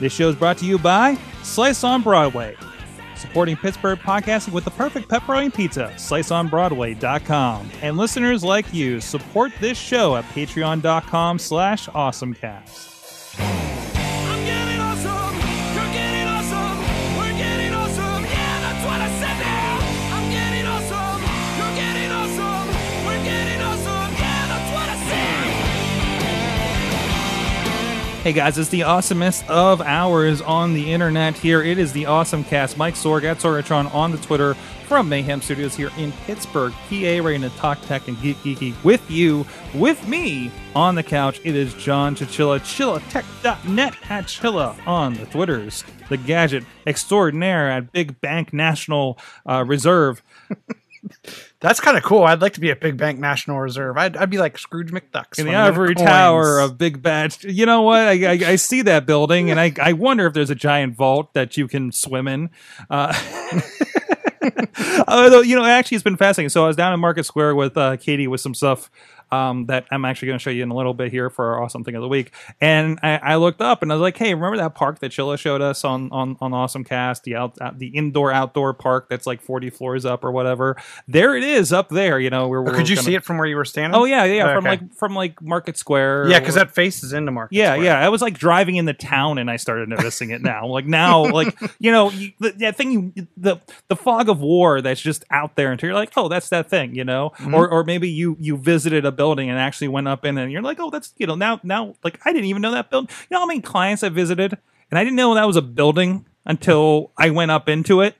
This show is brought to you by Slice on Broadway, supporting Pittsburgh podcasting with the perfect pepperoni pizza, sliceonbroadway.com. And listeners like you, support this show at patreon.com slash awesomecast. Hey guys, it's the awesomest of hours on the internet here. It is the Awesome Cast. Mike Sorg at Sorgatron on the Twitter from Mayhem Studios here in Pittsburgh, PA, ready to talk tech and geek geeky with you, with me on the couch. It is John Chichilla, chillatech.net at Chilla on the Twitters, the gadget extraordinaire at Big Bank National uh, Reserve. That's kind of cool. I'd like to be a big bank national reserve. I'd, I'd be like Scrooge McDucks. in the when I have ivory tower of Big Bad. You know what? I, I, I see that building, and I, I wonder if there's a giant vault that you can swim in. Uh, although you know, actually, it's been fascinating. So I was down in Market Square with uh, Katie with some stuff. Um, that I'm actually going to show you in a little bit here for our awesome thing of the week. And I, I looked up and I was like, "Hey, remember that park that Chilla showed us on on on Awesome Cast, the out, the indoor outdoor park that's like 40 floors up or whatever? There it is up there. You know, where could you see it from where you were standing? Oh yeah, yeah, from Okay. like from like Market Square. yeah, because that faces into Market yeah, Square. yeah. I was like driving in the town, and I started noticing it now. Like now, like you know, you, the, that thing, you, the the fog of war that's just out there until you're like, oh, that's that thing, you know. Mm-hmm. Or or maybe you you visited a building and actually went up in, and you're like, oh, that's you know now now like I didn't even know that building. You know how many clients I visited, and I didn't know that was a building until I went up into it.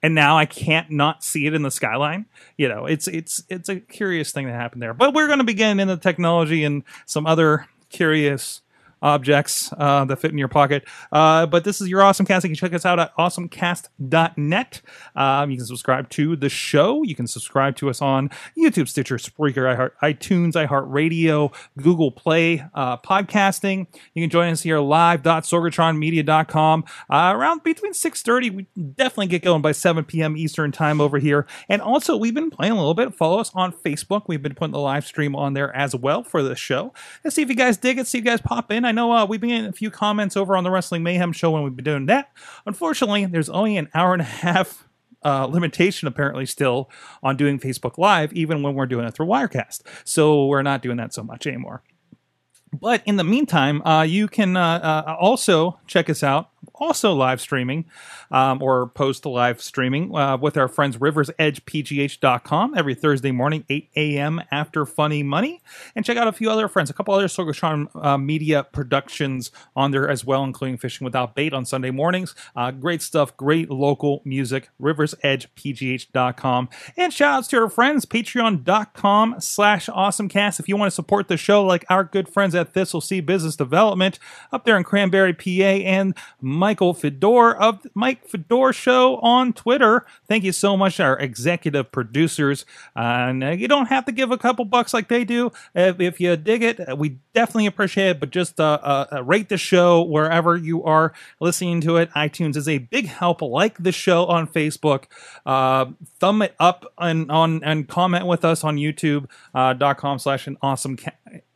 And now I can't not see it in the skyline. You know, it's it's it's a curious thing that happened there. But we're going to begin in the technology and some other curious objects uh, that fit in your pocket. Uh, but this is your Awesome Cast. You can check us out at awesomecast.net. Um, you can subscribe to the show. You can subscribe to us on YouTube, Stitcher, Spreaker, iHeart, iTunes, iHeartRadio, Google Play, uh, podcasting. You can join us here live.sorgatronmedia.com uh, around between 6.30. We definitely get going by 7 p.m. Eastern time over here. And also, we've been playing a little bit. Follow us on Facebook. We've been putting the live stream on there as well for the show. Let's see if you guys dig it. See if you guys pop in. I know uh, we've been getting a few comments over on the Wrestling Mayhem show when we've been doing that. Unfortunately, there's only an hour and a half uh, limitation apparently still on doing Facebook Live, even when we're doing it through Wirecast. So we're not doing that so much anymore. But in the meantime, uh, you can uh, uh, also check us out, also live streaming um, or post to live streaming uh, with our friends riversedgepgh.com every Thursday morning, 8 a.m. after Funny Money. And check out a few other friends, a couple other Sorgatron uh, media productions on there as well, including Fishing Without Bait on Sunday mornings. Uh, great stuff, great local music, riversedgepgh.com. And shout outs to our friends, patreon.com slash awesomecast. If you want to support the show like our good friends at Thistle Sea Business Development up there in Cranberry, PA, and Michael Fedor of the Mike Fedor Show on Twitter. Thank you so much, our executive producers. Uh, and you don't have to give a couple bucks like they do. If, if you dig it, uh, we definitely appreciate it. But just uh, uh, uh, rate the show wherever you are listening to it. iTunes is a big help. Like the show on Facebook. Uh, thumb it up and on and comment with us on YouTube.com slash an awesome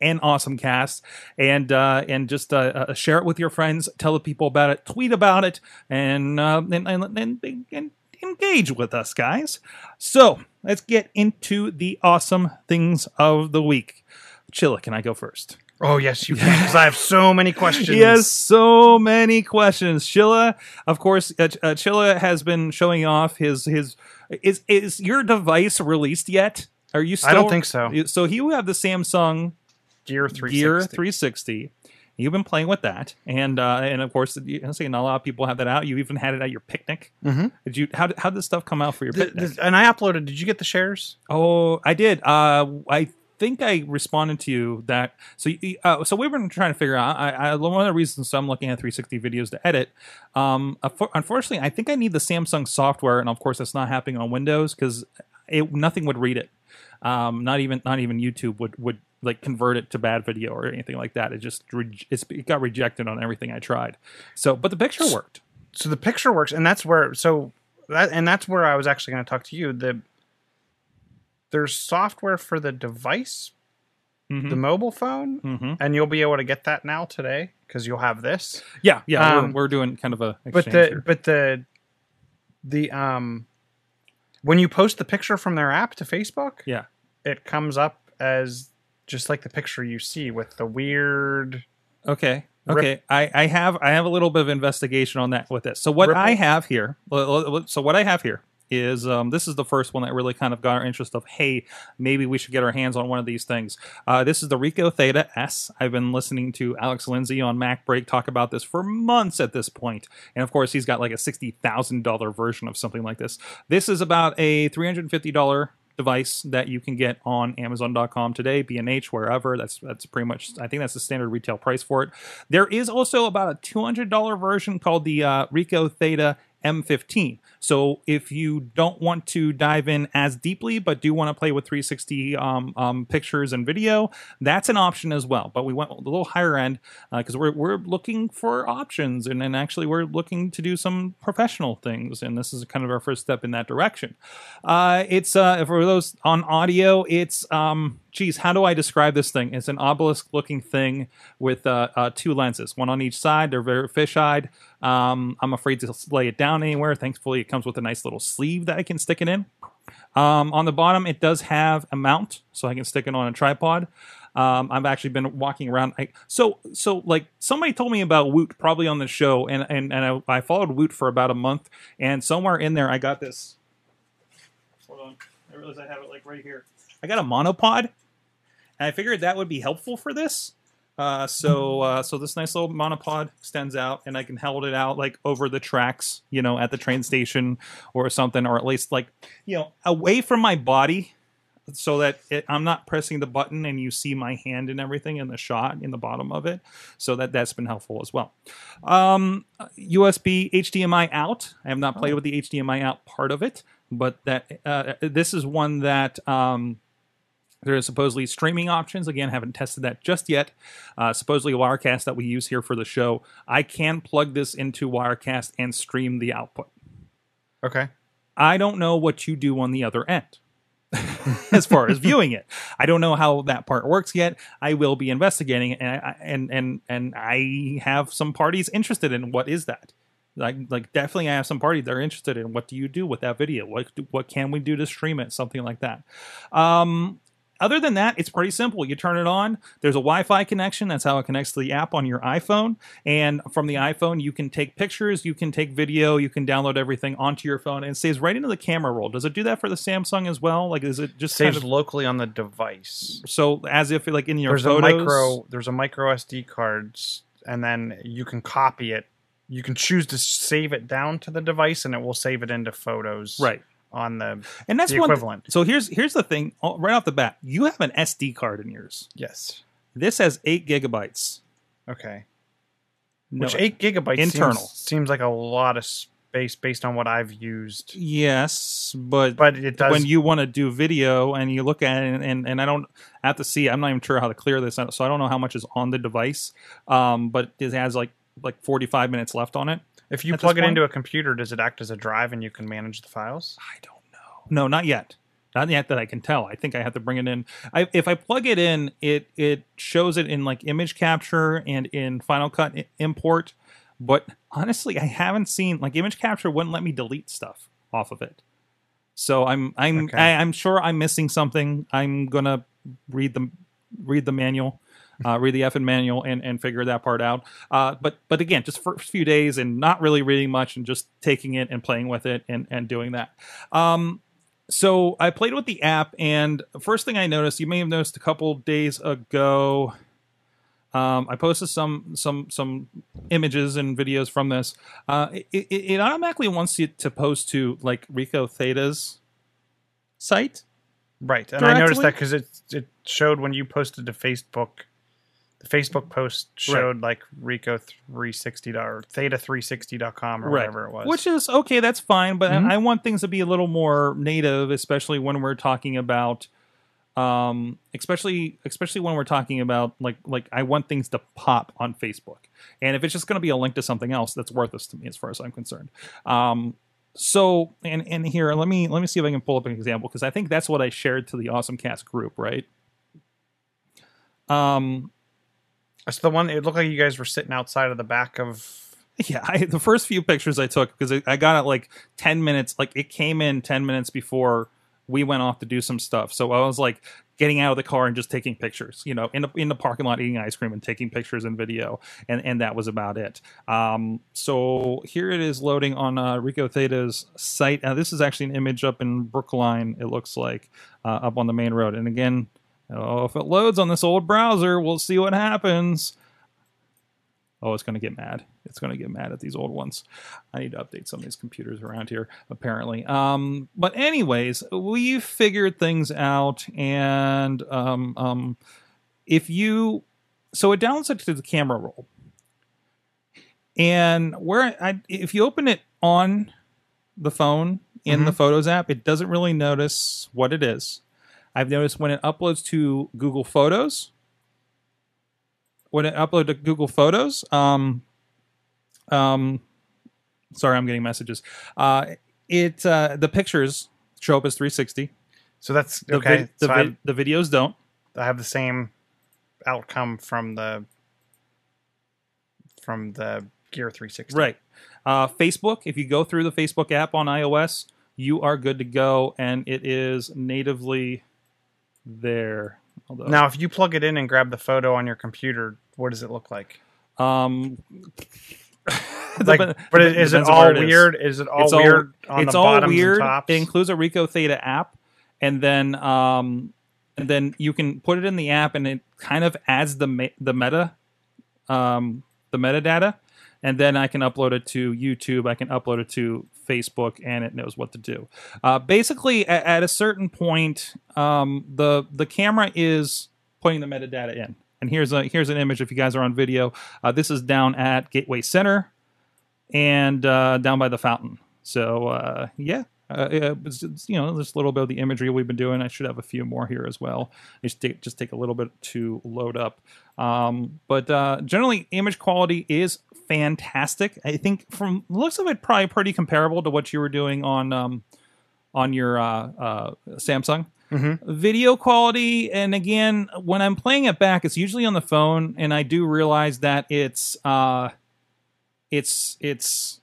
an awesome cast and uh, and just uh, uh, share it with your friends. Tell the people about it. Tweet about it and uh, and, and, and, and engage with us, guys. So let's get into the awesome things of the week. Chilla, can I go first? Oh yes, you can. Because I have so many questions. He has so many questions. Chilla, of course, uh, uh, Chilla has been showing off his his. Is is your device released yet? Are you? Still, I don't think so. So you have the Samsung Gear three. Gear 360. You've been playing with that, and uh, and of course, saying not a lot of people have that out. You even had it at your picnic. Mm-hmm. Did you? How did, how did this stuff come out for your picnic? and I uploaded. Did you get the shares? Oh, I did. Uh, I think I responded to you that. So, uh, so we've been trying to figure out. I, I one of the reasons I'm looking at 360 videos to edit. Um, unfortunately, I think I need the Samsung software, and of course, that's not happening on Windows because it nothing would read it. Um, not even not even YouTube would would like convert it to bad video or anything like that. It just re- it's, it got rejected on everything I tried. So, but the picture worked. So the picture works, and that's where. So that and that's where I was actually going to talk to you. The there's software for the device, the mobile phone, Mhm. and you'll be able to get that now today because you'll have this. Yeah, yeah, Um, we're, we're doing kind of a But the here. but the the um when you post the picture from their app to Facebook, yeah. it comes up as just like the picture you see with the weird. Okay. Okay, rip- I, I have I have a little bit of investigation on that with this. So what ripple? I have here, so what I have here is um, this is the first one that really kind of got our interest of hey maybe we should get our hands on one of these things uh, this is the Ricoh Theta S i've been listening to alex lindsay on MacBreak talk about this for months at this point and of course he's got like a $60000 version of something like this this is about a $350 device that you can get on Amazon.com today, B&H, wherever. That's that's pretty much. I think that's the standard retail price for it. There is also about a two hundred dollar version called the uh, Ricoh Theta M15. So if you don't want to dive in as deeply, but do want to play with 360 um, um, pictures and video, that's an option as well. But we went a little higher end because we're, we're looking for options, and, and actually we're looking to do some professional things, and this is kind of our first step in that direction. Uh, it's uh, for those on audio, it's um, geez, how do I describe this thing? It's an obelisk looking thing with uh, uh, two lenses, one on each side. They're very fish-eyed. Um, I'm afraid to lay it down anywhere. Thankfully, it comes with a nice little sleeve that I can stick it in. Um, on the bottom, it does have a mount, so I can stick it on a tripod. Um, I've actually been walking around. I, so, so like somebody told me about Woot probably on the show, and and and I, I followed Woot for about a month, and somewhere in there, I got this. Hold on, I realize I have it like right here. I got a monopod, and I figured that would be helpful for this. Uh, so, uh, so this nice little monopod extends out, and I can hold it out like over the tracks, you know, at the train station or something, or at least like, you know, away from my body, so that it, I'm not pressing the button and you see my hand and everything in the shot in the bottom of it. So that that's been helpful as well. Um, USB HDMI out. I have not played with the HDMI out part of it, but that uh, this is one that. Um, there are supposedly streaming options. Again, haven't tested that just yet. Uh, supposedly, Wirecast that we use here for the show, I can plug this into Wirecast and stream the output. Okay. I don't know what you do on the other end as far as viewing it. I don't know how that part works yet. I will be investigating and I, and and and I have some parties interested in what is that. Like, like definitely, I have some parties that are interested in what do you do with that video? What what can we do to stream it? Something like that. Um, other than that, it's pretty simple. You turn it on. There's a Wi-Fi connection. That's how it connects to the app on your iPhone. And from the iPhone, you can take pictures, you can take video, you can download everything onto your phone, and it saves right into the camera roll. Does it do that for the Samsung as well? Like, is it just Saves kind of locally on the device. so as if like in your There's photos? a micro. There's a micro SD cards, and then you can copy it. You can choose to save it down to the device, and it will save it into photos. right? On the And that's the one. equivalent. So here's here's the thing. oh, Right off the bat, you have an SD card in yours. yes. This has eight gigabytes. Okay. No, Which eight gigabytes Internal. seems, seems like a lot of space based on what I've used. Yes, but But it does. when you want to do video and you look at it and, and, and I don't have to see I'm not even sure how to clear this out, so I don't know how much is on the device um, but it has like like 45 minutes left on it if you plug it point- into a computer, does it act as a drive and you can manage the files? I don't know. No not yet. Not yet that I can tell. I think I have to bring it in. I, if I plug it in it it shows it in like image capture and in Final Cut import. But honestly I haven't seen like image capture wouldn't let me delete stuff off of it. So I'm I'm Okay. I, I'm sure I'm missing something. I'm gonna read the read the manual, uh, read the effing manual, and and figure that part out. Uh, but but again, just a few days and not really reading much and just taking it and playing with it and and doing that. Um, so I played with the app, and first thing I noticed, you may have noticed a couple days ago. Um, I posted some some some images and videos from this. Uh, it, it, it automatically wants you to post to like Ricoh Theta's site. Right. And I noticed that because it it showed when you posted to Facebook. The Facebook post showed like Ricoh 360 or theta360.com or whatever it was. Which is okay, that's fine, but Mhm. I want things to be a little more native, especially when we're talking about um especially especially when we're talking about like like I want things to pop on Facebook. And if it's just going to be a link to something else, that's worthless to me as far as I'm concerned. Um so and and here let me let me see if I can pull up an example because I think that's what I shared to the Awesome Cast group, right? Um, That's the one. It looked like you guys were sitting outside of the back of. yeah, I, the first few pictures I took because I, got it like ten minutes, like it came in ten minutes before we went off to do some stuff. So I was like getting out of the car and just taking pictures, you know, in the in the parking lot eating ice cream and taking pictures and video, and and that was about it. Um, so here it is loading on uh, Ricoh Theta's site. Uh, this is actually an image up in Brookline. It looks like uh, up on the main road, and again. Oh, if it loads on this old browser, we'll see what happens. Oh, it's going to get mad. It's going to get mad at these old ones. I need to update some of these computers around here, apparently. Um, but anyways, we've figured things out, and um, um, if you, so it downloads it to the camera roll, and where I, if you open it on the phone in the Photos app, it doesn't really notice what it is. I've noticed when it uploads to Google Photos, when it uploads to Google Photos, um, um, sorry, I'm getting messages. Uh, it uh, the pictures show up as 360. So that's The okay. vid- the, so vid- the videos don't. I have the same outcome from the from the Gear 360. Right. Uh, Facebook, if you go through the Facebook app on iOS, you are good to go, and it is natively there. Although, Now, if you plug it in and grab the photo on your computer, what does it look like? um, Like, but is it depends on all it is. weird? Is it all It's weird on it's the all weird. It includes a Ricoh Theta app, and then um, and then you can put it in the app, and it kind of adds the me- the meta, um, the metadata, and then I can upload it to YouTube. I can upload it to Facebook, and it knows what to do. Uh, basically, at, at a certain point, um, the the camera is putting the metadata in. And here's a here's an image. If you guys are on video, uh, this is down at Gateway Center and uh, down by the fountain. So uh, yeah, uh, yeah, it's, it's, you know, just a little bit of the imagery we've been doing. I should have a few more here as well. Just take, just take a little bit to load up. Um, but uh, generally, image quality is fantastic. I think from looks of it, probably pretty comparable to what you were doing on um, on your uh, uh, Samsung video quality and again when i'm playing it back it's usually on the phone and i do realize that it's uh it's it's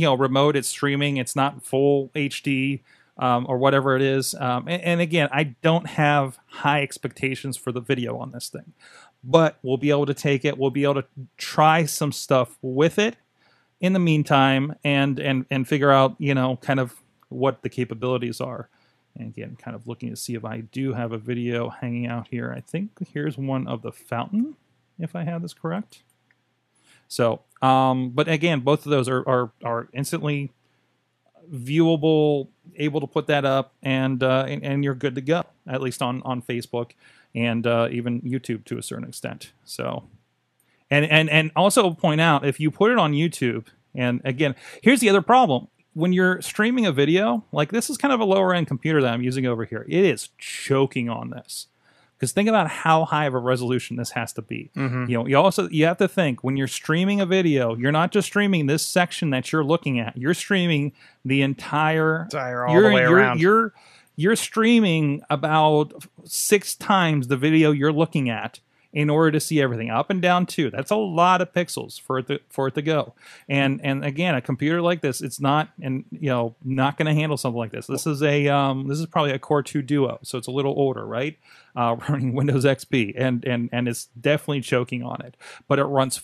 you know remote it's streaming it's not full hd um, or whatever it is. Um, and, and again i don't have high expectations for the video on this thing but we'll be able to take it. We'll be able to try some stuff with it in the meantime and and and figure out you know kind of what the capabilities are. And again kind of looking to see if i do have a video hanging out here. I think here's one of the fountain if i have this correct so um but again both of those are are, are instantly viewable able to put that up and uh and, and you're good to go at least on on facebook and uh even youtube to a certain extent. So and and and also point out if you put it on YouTube, and again, here's the other problem: when you're streaming a video, like this is kind of a lower end computer that I'm using over here. It is choking on this because think about how high of a resolution this has to be. Mm-hmm. You know, you also you have to think when you're streaming a video, you're not just streaming this section that you're looking at. You're streaming the entire Entire all you're, the way you're, around. You're you're streaming about six times the video you're looking at in order to see everything up and down too. That's a lot of pixels for it to, for it to go. And and again, a computer like this, it's not and you know not going to handle something like this. This is a um, this is probably a Core 2 Duo, so it's a little older, right? Uh, running Windows XP, and and and it's definitely choking on it, but it runs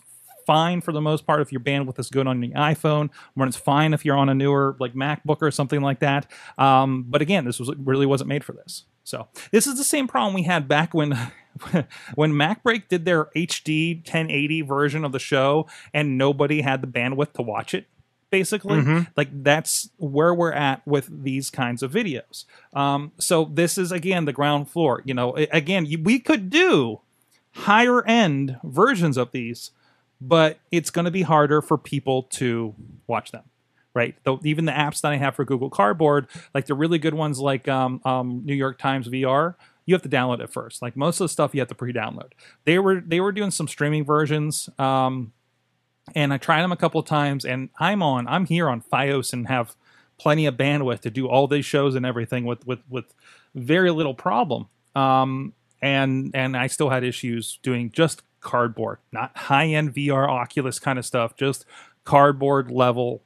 fine for the most part if your bandwidth is good on the iPhone. Runs fine if you're on a newer like MacBook or something like that. Um, but again, this was really wasn't made for this. So this is the same problem we had back when when MacBreak did their HD 1080 version of the show and nobody had the bandwidth to watch it. Basically, like that's where we're at with these kinds of videos. Um, so this is again the ground floor. You know, again, we could do higher end versions of these, but it's going to be harder for people to watch them. Right. Though even the apps that I have for Google Cardboard, like the really good ones like um, um, New York Times VR, you have to download it first. Like most of the stuff you have to pre-download. They were they were doing some streaming versions. Um, and I tried them a couple of times, and I'm on, I'm here on FiOS and have plenty of bandwidth to do all these shows and everything with with with very little problem. Um, and and I still had issues doing just cardboard, not high end VR Oculus kind of stuff, just cardboard level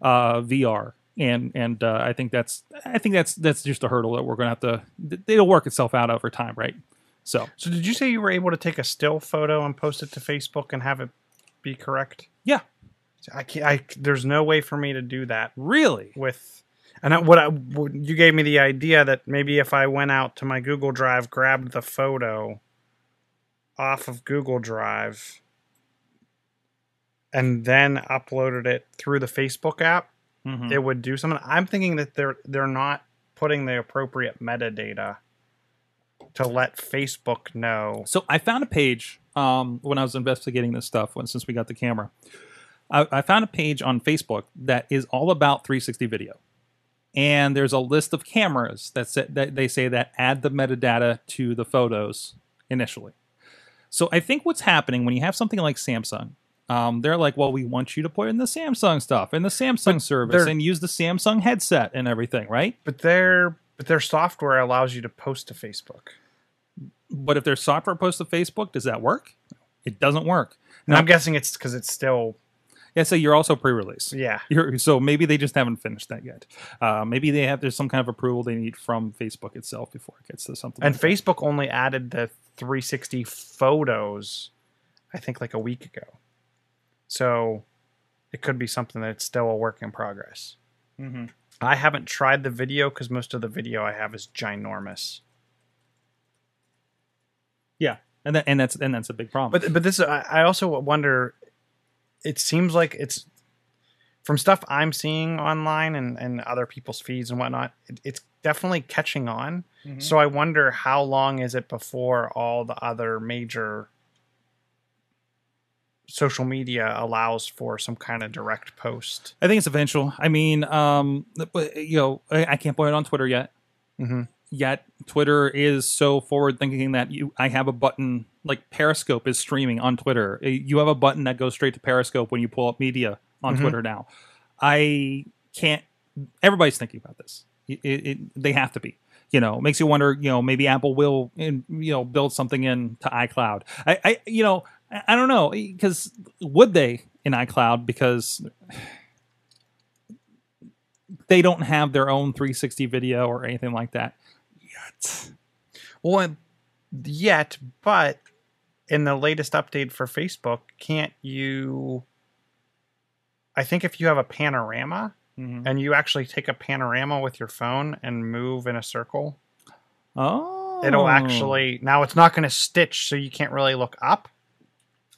uh, VR. And and uh, I think that's I think that's that's just a hurdle that we're gonna have to. It'll work itself out over time, right? So So did you say you were able to take a still photo and post it to Facebook and have it be correct? yeah, I can't. I there's no way for me to do that really, with. And I, what, I, what you gave me the idea that maybe if I went out to my Google Drive, grabbed the photo off of Google Drive, and then uploaded it through the Facebook app, Mhm. it would do something. I'm thinking that they're they're not putting the appropriate metadata to let Facebook know. So I found a page um, when I was investigating this stuff. When since we got the camera, I, I found a page on Facebook that is all about 360 video, and there's a list of cameras that say, that they say that add the metadata to the photos initially. So I think what's happening when you have something like Samsung. Um, they're like, well, we want you to put in the Samsung stuff and the Samsung service and use the Samsung headset and everything, right? But their but their software allows you to post to Facebook. But if their software posts to Facebook, does that work? It doesn't work. And I'm guessing it's because it's still Yeah, so you're also pre-release. yeah. You're, so maybe they just haven't finished that yet. Uh, maybe they have there's some kind of approval they need from Facebook itself before it gets to something. And like that. Facebook only added the 360 photos, I think, like a week ago. So it could be something that's still a work in progress. Mhm. I haven't tried the video because most of the video I have is ginormous. yeah, and that, and that's and that's a big problem. But but this I, I also wonder. It seems like it's from stuff I'm seeing online and, and other people's feeds and whatnot. It, it's definitely catching on. Mhm. So I wonder how long is it before all the other major social media allows for some kind of direct post. I think it's eventual. I mean, um, you know, I, I can't put it on Twitter yet. Mm-hmm. Yet Twitter is so forward thinking that you, I have a button like Periscope is streaming on Twitter. Uh, You have a button that goes straight to Periscope when you pull up media on Mhm. Twitter now. I can't. Everybody's thinking about this. It, it, it- they have to be. You know, makes you wonder. You know, maybe Apple will, in, you know, build something in to iCloud. I, I you know, I, don't know because would they in iCloud because they don't have their own 360 video or anything like that yet. Well, yet, but in the latest update for Facebook, can't you? I think if you have a panorama mm-hmm. and you actually take a panorama with your phone and move in a circle, Oh, it'll actually. Now it's not going to stitch, so you can't really look up.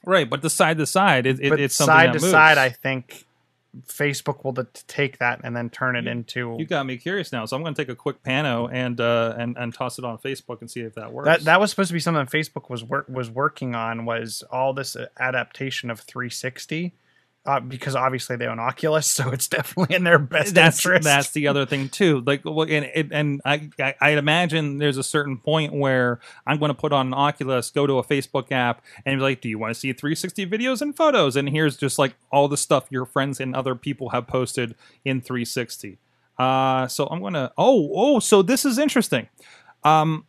Right, but the side to side, it, it, it's something side that to moves. side, I think Facebook will take that and then turn it into You got me curious now, so I'm going to take a quick pano and uh, and and toss it on Facebook and see if that works. that. That was supposed to be something Facebook was work was working on was all this adaptation of 360. Uh, because obviously they own Oculus, so it's definitely in their best that's interest. that's the other thing too. Like, well, and and I, I I'd imagine there's a certain point where I'm going to put on an Oculus, go to a Facebook app, and be like, "Do you want to see 360 videos and photos?" And here's just like all the stuff your friends and other people have posted in 360. Uh, so I'm gonna. Oh, oh, so this is interesting. Um,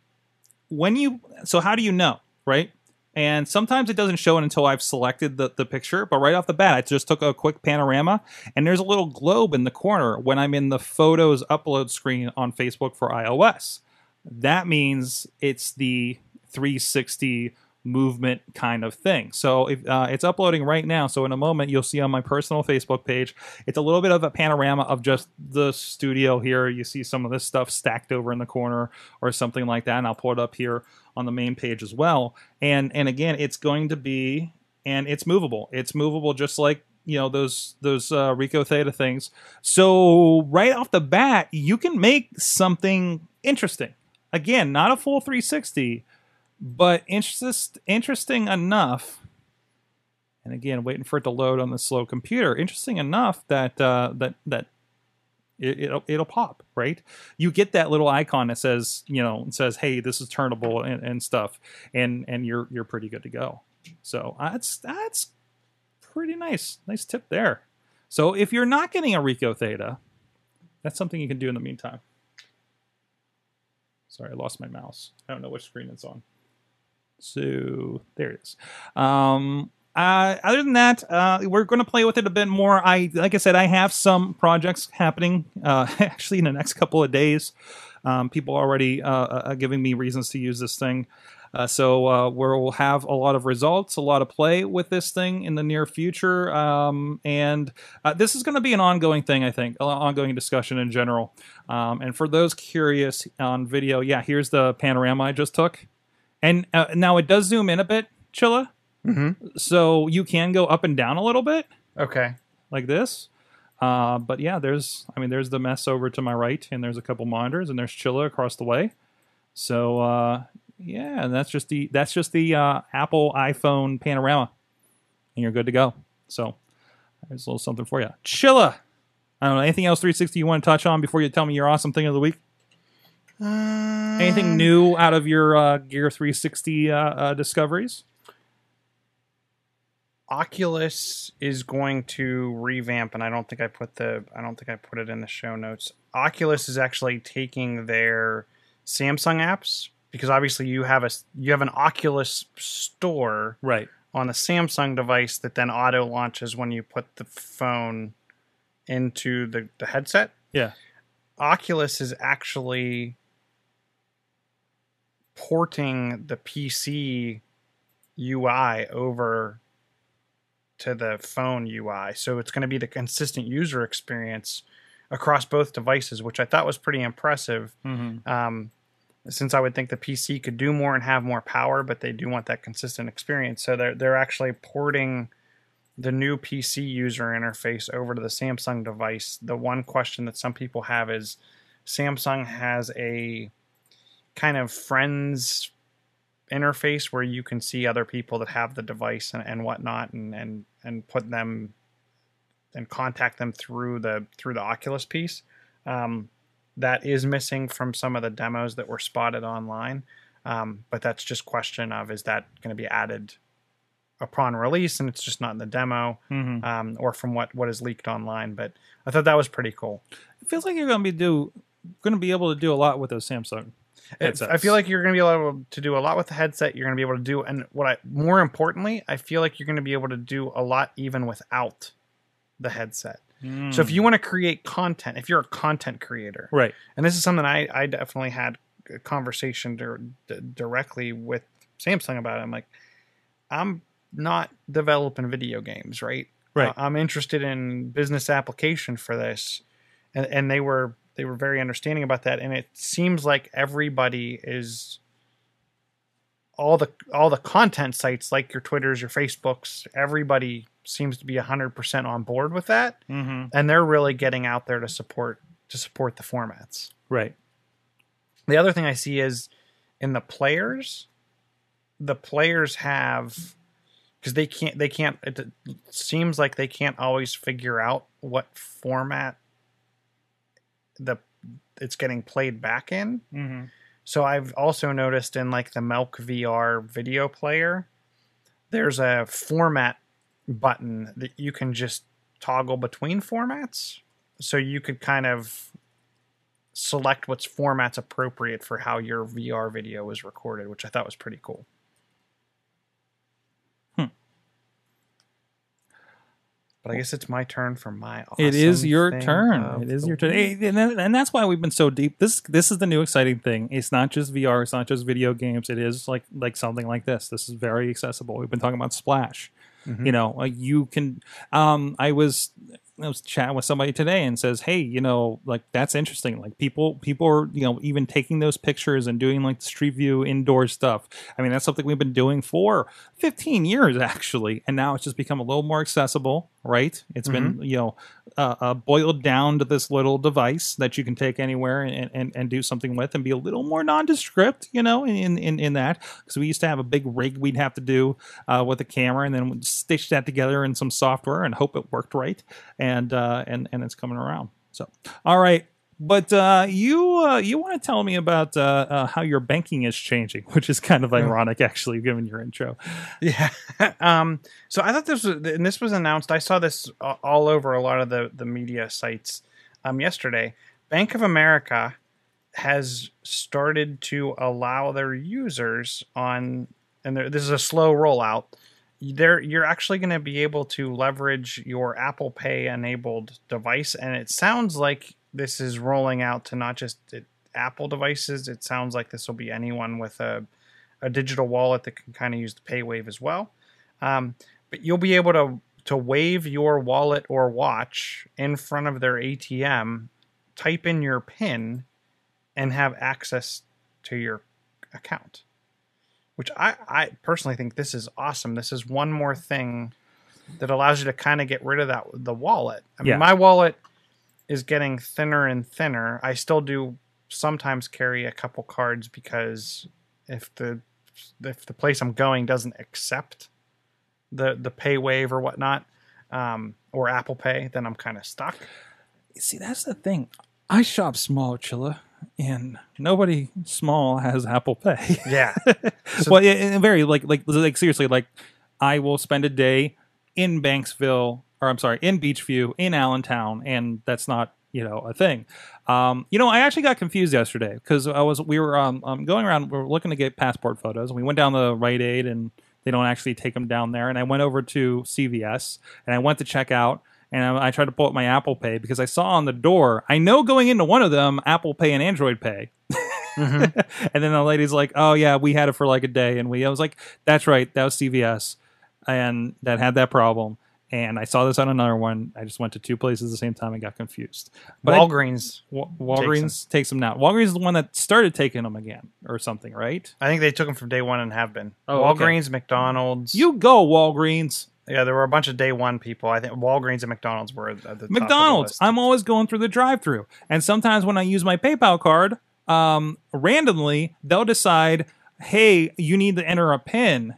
when you so how do you know, right? And sometimes it doesn't show it until I've selected the, the picture, but right off the bat, I just took a quick panorama, and there's a little globe in the corner when I'm in the photos upload screen on Facebook for iOS. That means it's the 360 movement kind of thing. So if, uh, it's uploading right now. So in a moment, you'll see on my personal Facebook page, it's a little bit of a panorama of just the studio here. You see some of this stuff stacked over in the corner or something like that, and I'll pull it up here on the main page as well. And and again, it's going to be and it's movable. It's movable just like you know those those uh, Ricoh Theta things. So right off the bat, you can make something interesting. Again, not a full 360, but interest, interesting enough. And again, waiting for it to load on the slow computer. Interesting enough that uh, that that it, it'll it'll pop right. You get that little icon that says you know says hey this is turnable and, and stuff, and and you're you're pretty good to go. So uh, that's that's pretty nice. Nice tip there. So if you're not getting a Ricoh Theta, that's something you can do in the meantime. Sorry, I lost my mouse. I don't know which screen it's on. So there it is. Um, uh, other than that, uh, we're going to play with it a bit more. I, like I said, I have some projects happening uh, actually in the next couple of days. Um, people are already uh, uh, giving me reasons to use this thing. Uh, so uh, we'll have a lot of results, a lot of play with this thing in the near future, um, and uh, this is going to be an ongoing thing. I think, an ongoing discussion in general. Um, and for those curious on video, yeah, here's the panorama I just took, and uh, now it does zoom in a bit, Chilla. Mm-hmm. So you can go up and down a little bit Okay. like this. Uh, but yeah, there's, I mean, there's the mess over to my right, and there's a couple monitors, and there's Chilla across the way. So uh, yeah, and that's just the that's just the uh, Apple iPhone panorama, and you're good to go. So there's a little something for you, Chilla. I don't know anything else 360 you want to touch on before you tell me your awesome thing of the week. Anything new out of your uh, Gear 360 uh, uh, discoveries? Oculus is going to revamp, and I don't think I put the I don't think I put it in the show notes. Oculus is actually taking their Samsung apps because obviously you have a you have an Oculus store Right. on a Samsung device that then auto launches when you put the phone into the, the headset. Yeah. Oculus is actually porting the PC UI over to the phone UI. So it's going to be the consistent user experience across both devices, which I thought was pretty impressive. Mm-hmm. Um, since I would think the PC could do more and have more power, but they do want that consistent experience. So they're they're actually porting the new PC user interface over to the Samsung device. The one question that some people have is Samsung has a kind of friends interface where you can see other people that have the device and, and whatnot and, and and put them and contact them through the through the Oculus piece. Um, that is missing from some of the demos that were spotted online. Um, but that's just question of is that going to be added upon release and it's just not in the demo Mm-hmm. um, or from what what is leaked online. But I thought that was pretty cool. It feels like you're going to be do going to be able to do a lot with those Samsung. It's- headsets. I feel like you're going to be able to do a lot with the headset. You're going to be able to do, and what I more importantly, I feel like you're going to be able to do a lot even without the headset. So if you want to create content, if you're a content creator, right, and this is something I, I definitely had a conversation dir- d- directly with Samsung about. It. I'm like, I'm not developing video games, right? Right. Uh, I'm interested in business application for this, and and they were they were very understanding about that. And it seems like everybody is all the all the content sites like your Twitters, your Facebooks, everybody seems to be 100% on board with that mm-hmm. and they're really getting out there to support to support the formats. right, The other thing I see is in the players, the players have because they can't they can't it seems like they can't always figure out what format the it's getting played back in. mm-hmm. So I've also noticed in like the Milk VR video player, there's a format button that you can just toggle between formats. So you could kind of select what's formats appropriate for how your VR video is recorded, which I thought was pretty cool. But I guess it's my turn for my. it is your turn. It is your turn. Hey, and, that- and that's why we've been so deep. This this is the new exciting thing. It's not just VR. It's not just video games. It is like like something like this. This is very accessible. We've been talking about Splash. Mhm. You know, you can. Um, I was I was chatting with somebody today and says, "Hey, you know, like that's interesting. Like people people are you know even taking those pictures and doing like the Street View indoor stuff. I mean, that's something we've been doing for 15 years actually, and now it's just become a little more accessible, right? It's been you know uh, uh, boiled down to this little device that you can take anywhere and, and, and do something with and be a little more nondescript, you know, in, in, in that. Because we used to have a big rig we'd have to do uh, with a camera and then stitch that together in some software and hope it worked right. And, uh, and, and it's coming around. So, all right. But uh, you uh, you want to tell me about uh, uh, how your banking is changing, which is kind of ironic, actually, given your intro. Yeah. um, so I thought this was, and this was announced. I saw this all over a lot of the, the media sites um, yesterday. Bank of America has started to allow their users on, and this is a slow rollout. There, you're actually going to be able to leverage your Apple Pay enabled device, and it sounds like this is rolling out to not just uh, Apple devices. It sounds like this will be anyone with a a digital wallet that can kind of use the PayWave as well. Um, but you'll be able to to wave your wallet or watch in front of their ATM, type in your PIN, and have access to your account. Which I, I personally think this is awesome. This is one more thing that allows you to kind of get rid of that the wallet. I mean, Yeah. my wallet is getting thinner and thinner. I still do sometimes carry a couple cards because if the if the place I'm going doesn't accept the the pay wave or whatnot, um, or Apple Pay, then I'm kind of stuck. See, that's the thing. I shop small, Chilla, and nobody small has Apple Pay. Yeah, So- well, yeah, and very like like like seriously, like I will spend a day in Banksville, or I'm sorry, in Beechview, in Allentown, and that's not you know a thing. Um, you know, I actually got confused yesterday because I was we were um, um going around, we were looking to get passport photos, and we went down the Rite Aid, and they don't actually take them down there. And I went over to CVS, and I went to check out. And I, I tried to pull up my Apple Pay because I saw on the door. I know going into one of them, Apple Pay and Android Pay. and then the lady's like, "Oh yeah, we had it for like a day," and we I was like, "That's right, that was CVS, and that had that problem." And I saw this on another one. I just went to two places at the same time and got confused. But I- Walgreens. Wa- Walgreens takes them now. Walgreens is the one that started taking them again, or something, right? I think they took them from day one and have been. Oh, okay. Walgreens, McDonald's. You go Walgreens, yeah, there were a bunch of day one people. I think Walgreens and McDonald's were at the the McDonald's. list. I'm always going through the drive-through, and sometimes when I use my PayPal card, um, randomly they'll decide, "Hey, you need to enter a PIN."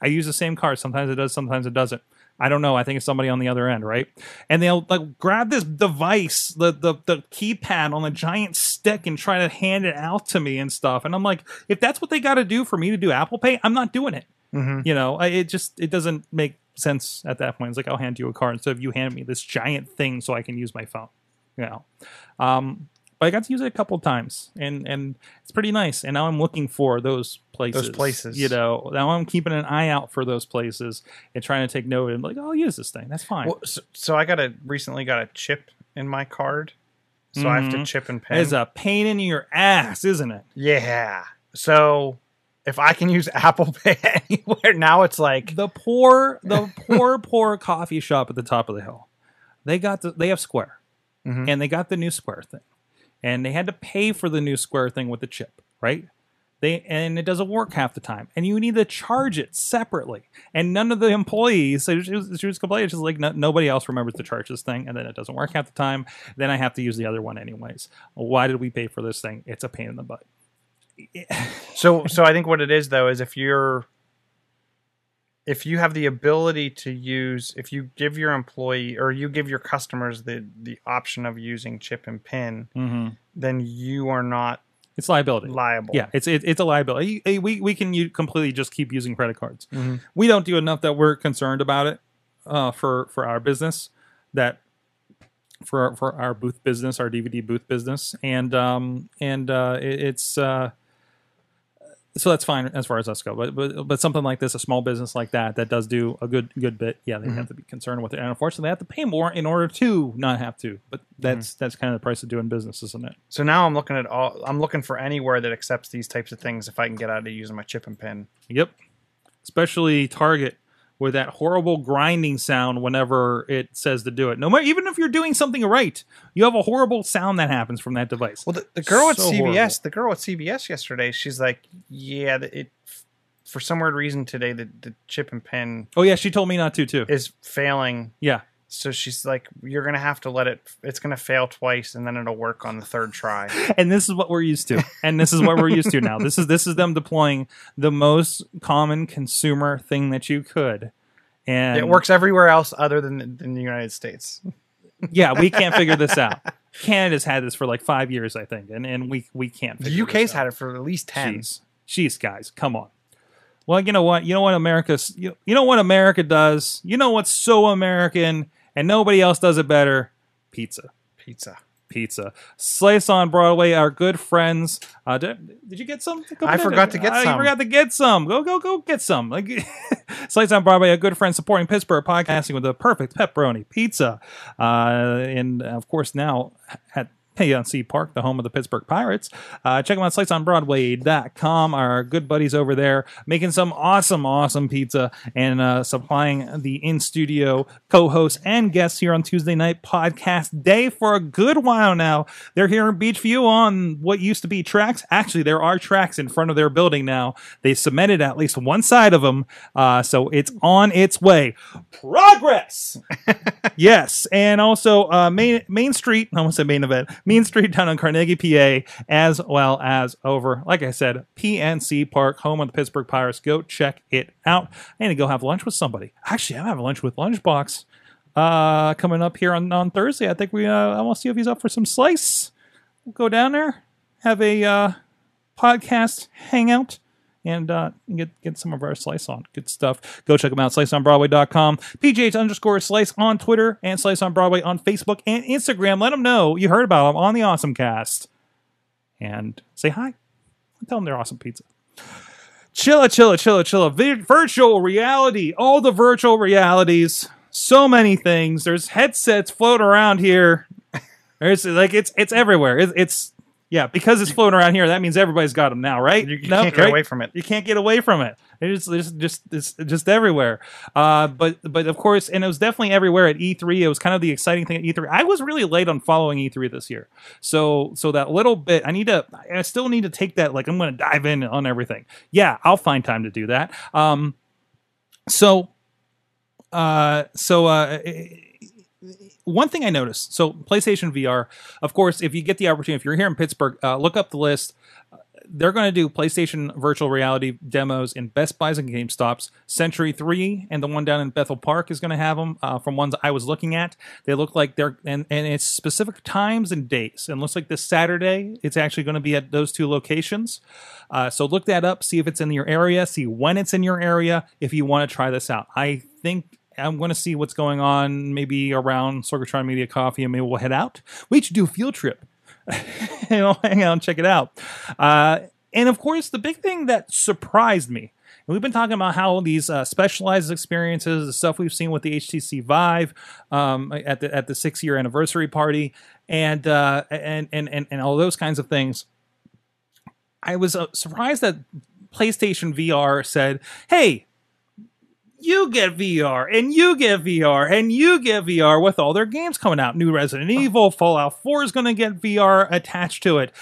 I use the same card. Sometimes it does, sometimes it doesn't. I don't know. I think it's somebody on the other end, right? And they'll like grab this device, the the the keypad on a giant stick, and try to hand it out to me and stuff. And I'm like, if that's what they got to do for me to do Apple Pay, I'm not doing it. Mhm. You know, I, it just it doesn't make sense at that point. It's like I'll hand you a card instead of you hand me this giant thing so I can use my phone. You know, um, but I got to use it a couple times, and and it's pretty nice. And now I'm looking for those places. Those places. you know. Now I'm keeping an eye out for those places and trying to take note and like, oh, I'll use this thing. That's fine. Well, so, so I got a recently got a chip in my card, so I have to Mhm. chip and pin. it's a pain in your ass, isn't it? yeah. So if I can use Apple Pay anywhere now, it's like The poor, the poor, poor coffee shop at the top of the hill. They got the, they have Square, Mhm. and they got the new Square thing, and they had to pay for the new Square thing with the chip, right? They and it doesn't work half the time, and you need to charge it separately. And none of the employees, so she was, she was complaining, she's like, no, nobody else remembers to charge this thing, and then it doesn't work half the time. Then I have to use the other one anyways. Why did we pay for this thing? It's a pain in the butt. so so I think what it is though is if you're if you have the ability to use if you give your employee or you give your customers the the option of using chip and pin, hmm then you are not It's liability. liable. Yeah, it's it, it's a liability. We we can completely just keep using credit cards. Mhm. We don't do enough that we're concerned about it uh, for for our business. That for our, for our booth business, our DVD booth business, and um and uh, it, it's uh, so that's fine as far as us go. But but but something like this, a small business like that, that does do a good good bit. Yeah, they have mm-hmm. to be concerned with it, and unfortunately, they have to pay more in order to not have to. But that's mm-hmm. that's kind of the price of doing business, isn't it? So now I'm looking at all I'm looking for anywhere that accepts these types of things if I can get out of using my chip and pin. Yep. Especially Target with that horrible grinding sound whenever it says to do it. No matter even if you're doing something right, you have a horrible sound that happens from that device. Well, the, the girl at So CVS, horrible. the girl at CVS yesterday, she's like, "Yeah, it for some weird reason today the, the chip and pin oh yeah, she told me not to too. is failing." yeah. So she's like, "You're gonna have to let it. It's gonna fail twice, and then it'll work on the third try." And this is what we're used to. And this is what we're used to now. This is this is them deploying the most common consumer thing that you could. And it works everywhere else other than in the United States. Yeah, we can't figure this out. Canada's had this for like five years, I think, and, and we we can't. The UK's this out. had it for at least ten. Jeez, jeez, guys, come on. Well, you know what? You know what America's. You, you know what America does. You know what's so American, and nobody else does it better. Pizza. Pizza. pizza. Slice on Broadway, our good friends. Uh, did, did you get some? I forgot to get Uh, You some. forgot to get some. Go, go, go get some. Like Slice on Broadway, a good friend supporting Pittsburgh podcasting with the perfect pepperoni pizza. Uh, and of course, now at PNC Park, the home of the Pittsburgh Pirates. Uh, check them out, slicesonbroadway.com. Our good buddies over there making some awesome, awesome pizza and uh, supplying the in studio co hosts and guests here on Tuesday night podcast day for a good while now. They're here in Beechview on what used to be tracks. Actually, there are tracks in front of their building now. They cemented at least one side of them, uh, so it's on its way. Progress! yes, and also uh, Main Main Street. I almost said main event. Main Street down on Carnegie, PA, as well as over, like I said, PNC Park, home of the Pittsburgh Pirates. Go check it out. I need to go have lunch with somebody. Actually, I'm having lunch with Lunchbox uh, coming up here on, on Thursday. I think we. Uh, I want to see if he's up for some slice. We'll go down there, have a uh, podcast hangout and uh, get get some of our slice on. Good stuff. Go check them out. SliceOnBroadway.com. PGH underscore slice on Twitter and Slice on Broadway on Facebook and Instagram. Let them know you heard about them on the Awesome Cast. And say hi. Tell them they're awesome pizza. Chilla, chilla, chilla, chilla. Vi- virtual reality. All the virtual realities. So many things. There's headsets floating around here. There's like it's it's everywhere. It's, it's yeah because it's floating around here. That means everybody's got them now, right? You, you No, can't get right? away from it. You can't get away from it. It's just, just, it's just everywhere. Uh, but, but of course, and it was definitely everywhere at E3. It was kind of the exciting thing at E3. I was really late on following E3 this year, so, so that little bit, I need to, I still need to take that. Like, I'm going to dive in on everything. Yeah, I'll find time to do that. Um, so, uh, so, uh, one thing I noticed. So PlayStation VR, of course, if you get the opportunity, if you're here in Pittsburgh, uh, look up the list. They're going to do PlayStation virtual reality demos in Best Buys and GameStops. Century Three and the one down in Bethel Park is going to have them. Uh, from ones I was looking at, they look like they're and and it's specific times and dates. And looks like this Saturday, it's actually going to be at those two locations. Uh, so look that up, see if it's in your area, see when it's in your area, if you want to try this out. I think I'm going to see what's going on maybe around Sorgatron Media Coffee, and maybe we'll head out. We should do a field trip. you know, hang out and check it out. Uh, and of course, the big thing that surprised me, and we've been talking about how these uh, specialized experiences, the stuff we've seen with the HTC Vive um, at the at the six year anniversary party, and, uh, and and and and all those kinds of things. I was uh, surprised that PlayStation VR said, "Hey, you get VR and you get VR and you get VR with all their games coming out. New Resident Evil, Fallout 4 is going to get VR attached to it.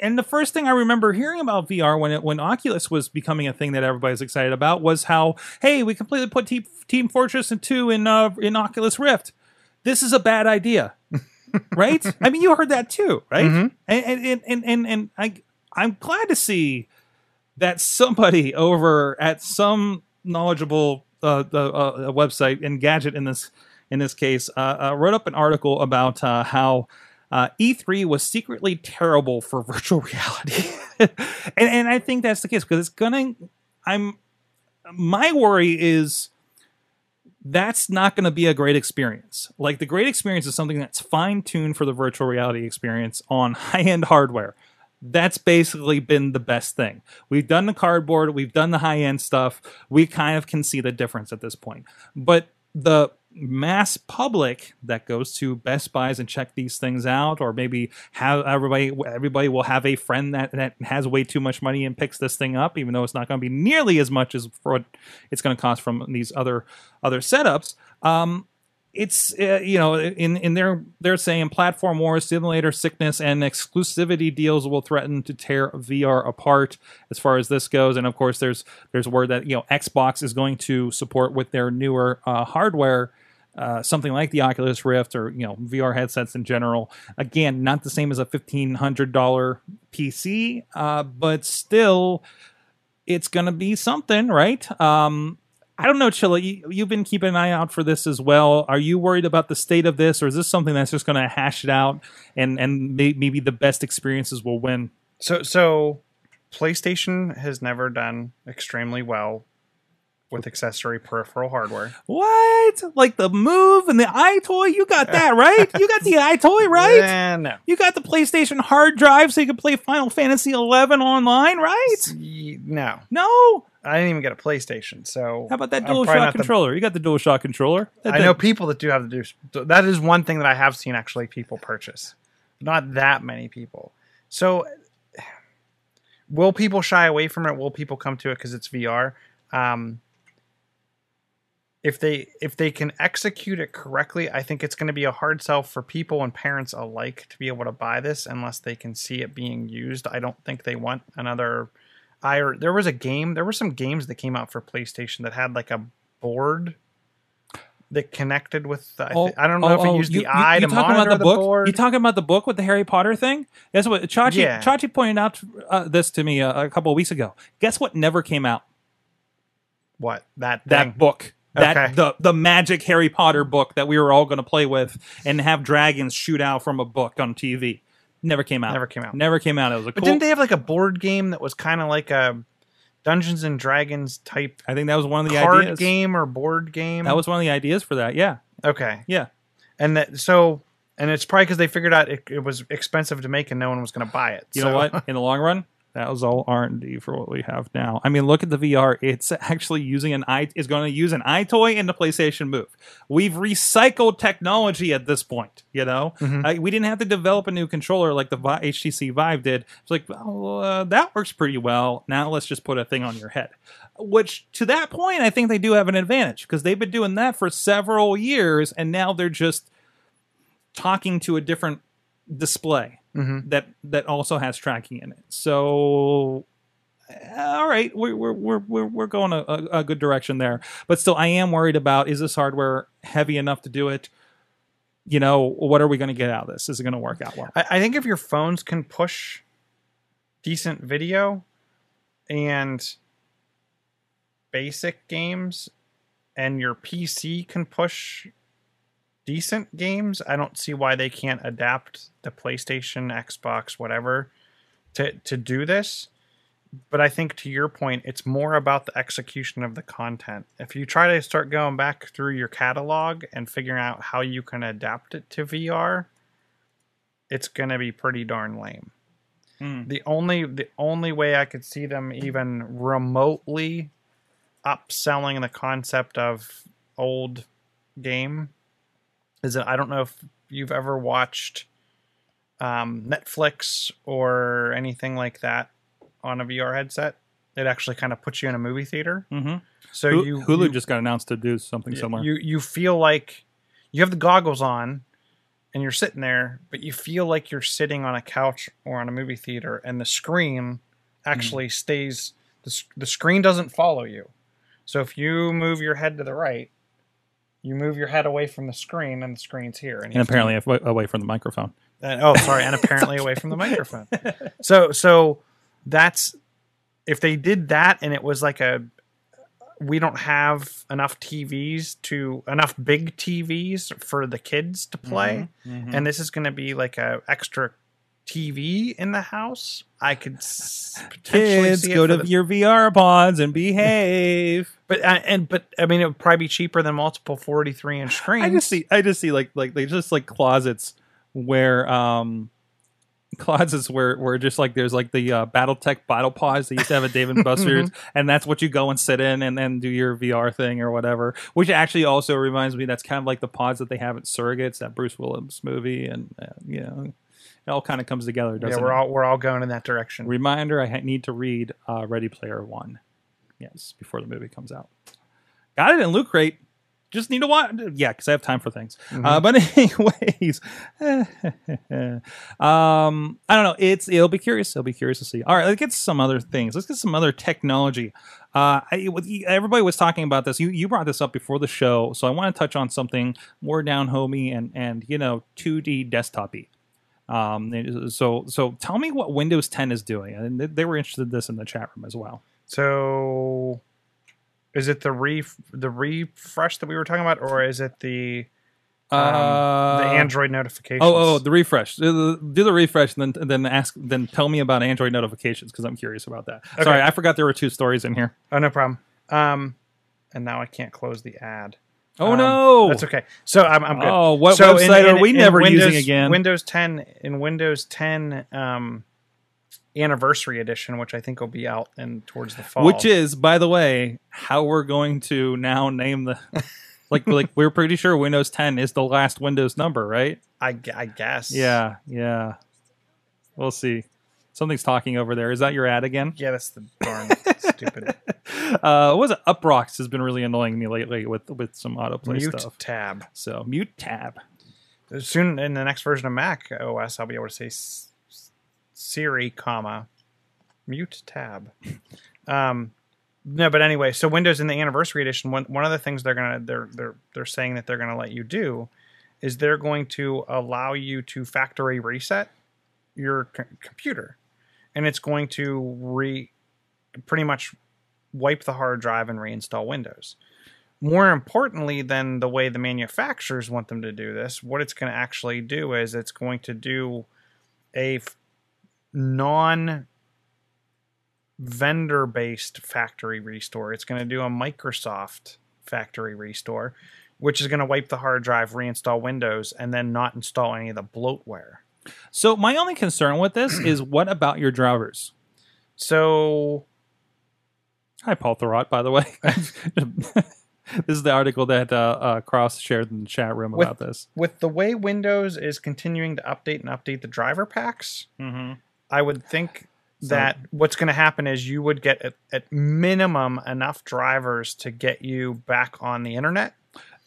And the first thing I remember hearing about VR when it when Oculus was becoming a thing that everybody's excited about was how, hey, we completely put Team, Team Fortress 2 in uh, in Oculus Rift. This is a bad idea. right? I mean, you heard that too, right? Mhm. And, and and and and and I I'm glad to see that somebody over at some knowledgeable uh, the, uh, website Engadget in this in this case uh, uh, wrote up an article about uh, how uh, E3 was secretly terrible for virtual reality, and and I think that's the case because it's gonna. I'm my worry is that's not going to be a great experience. Like the great experience is something that's fine tuned for the virtual reality experience on high end hardware. That's basically been the best thing. We've done the cardboard, we've done the high end stuff. We kind of can see the difference at this point. But the mass public that goes to Best Buys and check these things out, or maybe have everybody everybody will have a friend that, that has way too much money and picks this thing up, even though it's not going to be nearly as much as what it's going to cost from these other other setups. Um, it's uh, you know in in their they're saying platform wars, simulator sickness, and exclusivity deals will threaten to tear VR apart as far as this goes. And of course, there's there's word that you know Xbox is going to support with their newer uh, hardware. Uh, something like the Oculus Rift or you know VR headsets in general. Again, not the same as a fifteen hundred dollar PC, uh, but still, it's going to be something, right? Um, I don't know, Chilla. You, you've been keeping an eye out for this as well. Are you worried about the state of this, or is this something that's just going to hash it out and and may, maybe the best experiences will win? So so PlayStation has never done extremely well with accessory peripheral hardware. What? Like the Move and the EyeToy? You got that right? you got the EyeToy right? Eh, no. You got the PlayStation hard drive so you can play Final Fantasy 11 online, right? No. No. I didn't even get a PlayStation, so How about that probably DualShock not the- controller? You got the DualShock controller. That I know people that do have the do. That is one thing that I have seen actually people purchase. Not that many people. So, will people shy away from it? Will people come to it because it's VR? Um, if they if they can execute it correctly, I think it's going to be a hard sell for people and parents alike to be able to buy this unless they can see it being used. I don't think they want another. I there was a game. There were some games that came out for PlayStation that had like a board that connected with. The, I, thi- I don't know if it used the eye to Oh, talking monitor about the, book? board. You talking about the book with the Harry Potter thing? That's what Chachi Yeah. Chachi pointed out uh, this to me uh, a couple of weeks ago. Guess what never came out? what that That book. That Okay. the the magic Harry Potter book that we were all going to play with and have dragons shoot out from a book on TV. Never came out. Never came out. Never came out. It was a But cool. didn't they have like a board game that was kind of like a Dungeons and Dragons type I think that was one of the card ideas. game or board game? That was one of the ideas for that. Yeah. okay. Yeah. And that so and it's probably because they figured out it, it was expensive to make and no one was going to buy it. You So- know what? In the long run, that was all R and D for what we have now. I mean, look at the VR. It's actually using an i is going to use an EyeToy in the PlayStation Move. We've recycled technology at this point. You know, Mm-hmm. Uh, we didn't have to develop a new controller like the Vi- HTC Vive did. It's like, well, uh, that works pretty well. Now let's just put a thing on your head. Which, to that point, I think they do have an advantage because they've been doing that for several years, and now they're just talking to a different display Mhm. that that also has tracking in it. So, all right, we're we're we're we're, we're going a, a, a good direction there. But still, I am worried about is this hardware heavy enough to do it? You know, what are we going to get out of this? Is it going to work out well? I, I think if your phones can push decent video and basic games and your PC can push decent games, I don't see why they can't adapt the PlayStation, Xbox, whatever to to do this. But I think to your point, it's more about the execution of the content. If you try to start going back through your catalog and figuring out how you can adapt it to VR, it's going to be pretty darn lame. Mm. The only the only way I could see them even remotely upselling the concept of old game is that I don't know if you've ever watched um, Netflix or anything like that on a VR headset. It actually kind of puts you in a movie theater. Mm-hmm. So Hulu, you Hulu you, just got announced to do something similar. you you feel like you have the goggles on and you're sitting there, but you feel like you're sitting on a couch or on a movie theater, and the screen actually stays. The, the screen doesn't follow you. So if you move your head to the right, you move your head away from the screen, and the screen's here. and to- apparently away- away from the microphone. uh, oh, sorry, and apparently away from the microphone. So, so that's if they did that, and it was like a we don't have enough TVs to enough big TVs for the kids to play, Mm-hmm. and this is going to be like a extra TV in the house. I could potentially Kids, go to the- your VR pods and behave. but uh, and but I mean it would probably be cheaper than multiple forty three inch screens. I just see I just see like like they just like closets where um closets where where just like there's like the uh, BattleTech battle pods they used to have at Dave and Buster's, and that's what you go and sit in and then do your VR thing or whatever. Which actually also reminds me that's kind of like the pods that they have at Surrogates, that Bruce Willis movie, and uh, you know it all kind of comes together. Doesn't yeah, we're it? all we're all going in that direction. Reminder: I ha- need to read uh, Ready Player One. Yes, before the movie comes out. Got it in Loot Crate. Just need to watch. Yeah, because I have time for things. Uh, but anyways, um, I don't know. It's it'll be curious. It'll be curious to see. All right, let's get some other things. Let's get some other technology. Uh, I, everybody was talking about this. You you brought this up before the show, so I want to touch on something more down homey and and you know 2D desktopy. Um, so so tell me what Windows 10 is doing, and they- they were interested in this in the chat room as well. So, is it the re the refresh that we were talking about, or is it the um, Uh, the Android notifications? Oh, oh, the refresh. Do the, do the refresh, and then then ask, then tell me about Android notifications because I'm curious about that. Sorry, I forgot there were two stories in here. Oh, no problem. Um, and now I can't close the ad. Oh Um, no! That's okay. So I'm, I'm good. Oh, what So in- website in- are we in never Windows, using again? Windows 10 in Windows 10 um, Anniversary Edition, which I think will be out in towards the fall. Which is, by the way, how we're going to now name the. like, like we're pretty sure Windows 10 is the last Windows number, right? I, I guess. Yeah, yeah. We'll see. Something's talking over there. Is that your ad again? Yeah, that's the darn stupid Uh, what was it? Uproxx has been really annoying me lately with with some autoplay mute stuff. tab. So mute tab. Soon in the next version of Mac OS, I'll be able to say S- Siri, comma mute tab. Um, no, but anyway, so Windows in the Anniversary Edition, one one of the things they're gonna they're they're they're saying that they're gonna let you do is they're going to allow you to factory reset your c- computer, and it's going to re pretty much wipe the hard drive and reinstall Windows. More importantly than the way the manufacturers want them to do this, what it's going to actually do is it's going to do a f- non vendor based factory restore. It's going to do a Microsoft factory restore, which is going to wipe the hard drive, reinstall Windows, and then not install any of the bloatware. So my only concern with this is what about your drivers? So Hi, Paul Thurrott, by the way. this is the article that uh, uh, Cross shared in the chat room With- about this. with the way Windows is continuing to update and update the driver packs, Mm-hmm. I would think So- that what's going to happen is you would get at, at minimum enough drivers to get you back on the internet,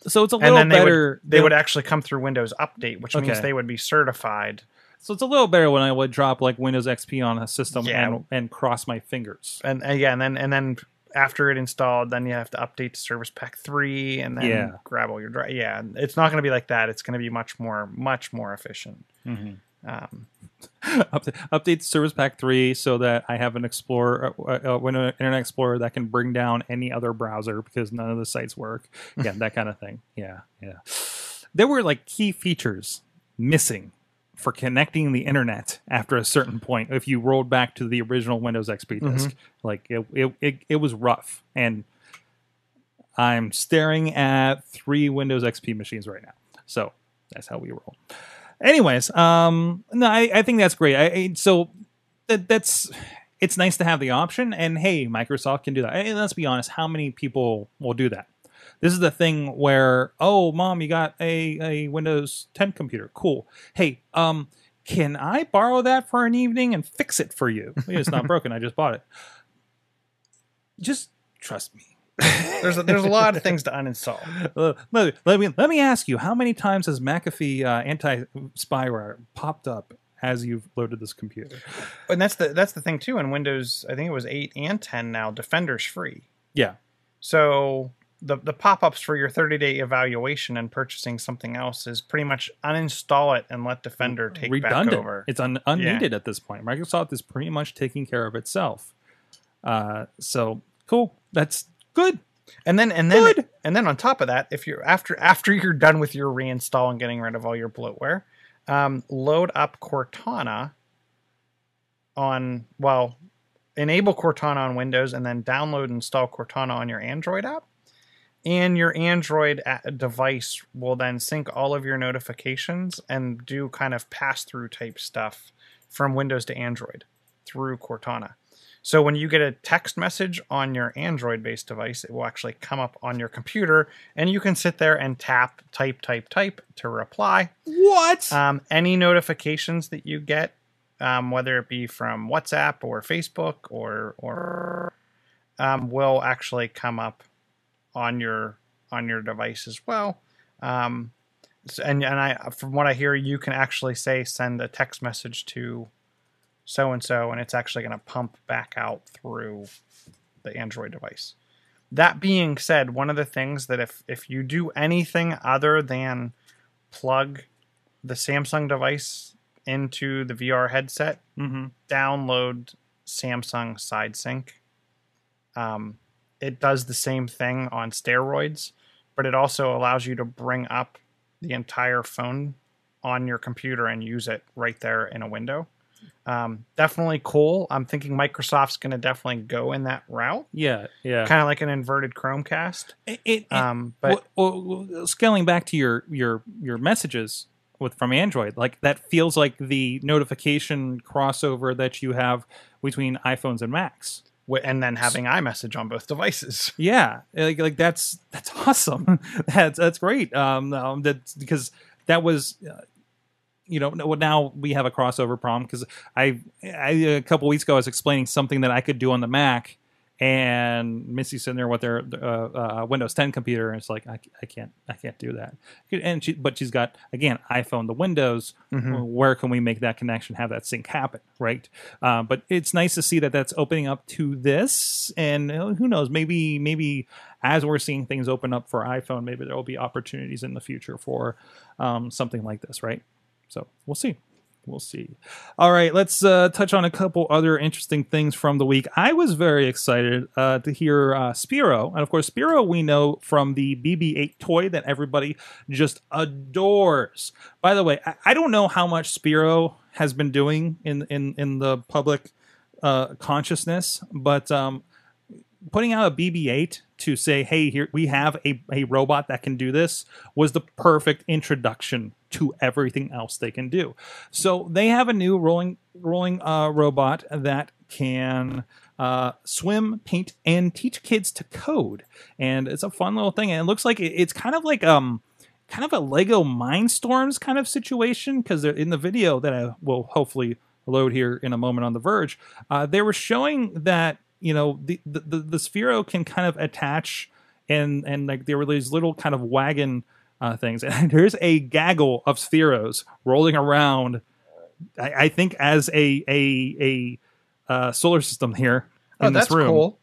So it's a and little then they better. would they would actually come through Windows Update, which means they would be certified. So it's a little better when I would drop like Windows XP on a system Yeah. and and cross my fingers. And uh, yeah, and then and then after it installed, then you have to update to Service Pack three, and then Yeah. grab all your drive. Yeah, it's not going to be like that. It's going to be much more much more efficient. Um, Update, update Service Pack 3 so that I have an Explorer, uh, uh, Windows Internet Explorer that can bring down any other browser because none of the sites work. Yeah, that kind of thing. Yeah, yeah. There were like key features missing for connecting the internet after a certain point if you rolled back to the original Windows XP disk. Like it, it, it, it was rough. And I'm staring at three Windows XP machines right now. So that's how we roll. Anyways, um, no, I, I think that's great. I, I so that that's it's nice to have the option, and hey, Microsoft can do that. And let's be honest, how many people will do that? This is the thing where, oh, mom, you got a, a Windows 10 computer. Cool. Hey, um, can I borrow that for an evening and fix it for you? It's not broken. I just bought it. Just trust me. there's a, there's a lot of things to uninstall. Let, let me let me ask you: How many times has McAfee uh, anti-spyware popped up as you've loaded this computer? and that's the that's the thing too in windows i think it was 8 and 10 now defender's free Yeah, so the the pop-ups for your 30 day evaluation and purchasing something else is pretty much uninstall it and let defender take back redundant. over It's un- unneeded at this point. Microsoft is pretty much taking care of itself. Uh, so cool. That's good. and then and then Good. and then on top of that if you're after after you're done with your reinstall and getting rid of all your bloatware um, load up cortana on well enable cortana on windows and then download and install cortana on your android app and your android device will then sync all of your notifications and do kind of pass through type stuff from windows to android through cortana so when you get a text message on your Android based device, it will actually come up on your computer and you can sit there and tap, type, type, type to reply. What? Um, any notifications that you get, um, whether it be from WhatsApp or Facebook or or um, will actually come up on your on your device as well. Um, and and I from what I hear, you can actually say send a text message to so and so, and it's actually going to pump back out through the Android device. That being said, one of the things that if if you do anything other than plug the Samsung device into the VR headset, mm-hmm. download Samsung SideSync. Um, it does the same thing on steroids, but it also allows you to bring up the entire phone on your computer and use it right there in a window. um, definitely cool. I'm thinking Microsoft's going to definitely go in that route, Yeah, yeah. kind of like an inverted Chromecast. It, it, Um, but well, well, scaling back to your your your messages with from Android, like that feels like the notification crossover that you have between iPhones and Macs. And then having iMessage on both devices. Yeah, like like that's that's awesome. that's that's great. Um, um that's because that was. Uh, you know, now we have a crossover problem because I, I a couple weeks ago I was explaining something that I could do on the Mac, and Missy's sitting there with their uh, uh, Windows 10 computer, and it's like I, I can't I can't do that. And she, but she's got again iPhone, the Windows. Where can we make that connection, have that sync happen, right? Uh, but it's nice to see that that's opening up to this, and who knows, maybe maybe as we're seeing things open up for iPhone, maybe there will be opportunities in the future for um, something like this, right? So we'll see. We'll see. All right, let's uh, touch on a couple other interesting things from the week. I was very excited uh, to hear uh, Sphero, and of course, Sphero we know from the BB-8 toy that everybody just adores. By the way, I, I don't know how much Sphero has been doing in in in the public uh, consciousness, but um, putting out a BB-8 to say, "Hey, here we have a, a robot that can do this," was the perfect introduction to everything else they can do. So they have a new rolling rolling uh, robot that can uh, swim, paint, and teach kids to code, and it's a fun little thing. And it looks like it's kind of like um kind of a Lego Mindstorms kind of situation because in the video that I will hopefully load here in a moment on the Verge, uh, they were showing that you know the the the, the Sphero can kind of attach and and like there were these little kind of wagon uh, things, and there's a gaggle of Spheros rolling around. I, I think as a a a uh, solar system here in oh, this that's room. cool.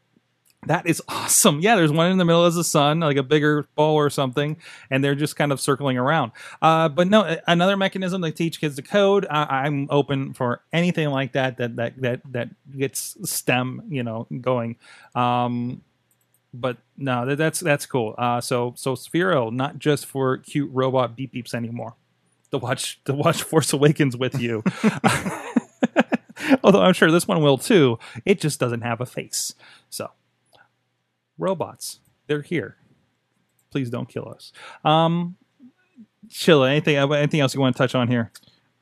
That is awesome. Yeah, there's one in the middle as the sun, like a bigger ball or something, and they're just kind of circling around. Uh, but no, another mechanism to teach kids to code. I, I'm open for anything like that that that that that gets STEM, you know, going. Um, but no, that, that's that's cool. Uh, so so Sphero, not just for cute robot beep beeps anymore. To watch to watch Force Awakens with you. Although I'm sure this one will too. It just doesn't have a face. So robots, they're here. Please don't kill us. Um, Chilla, anything anything else you want to touch on here?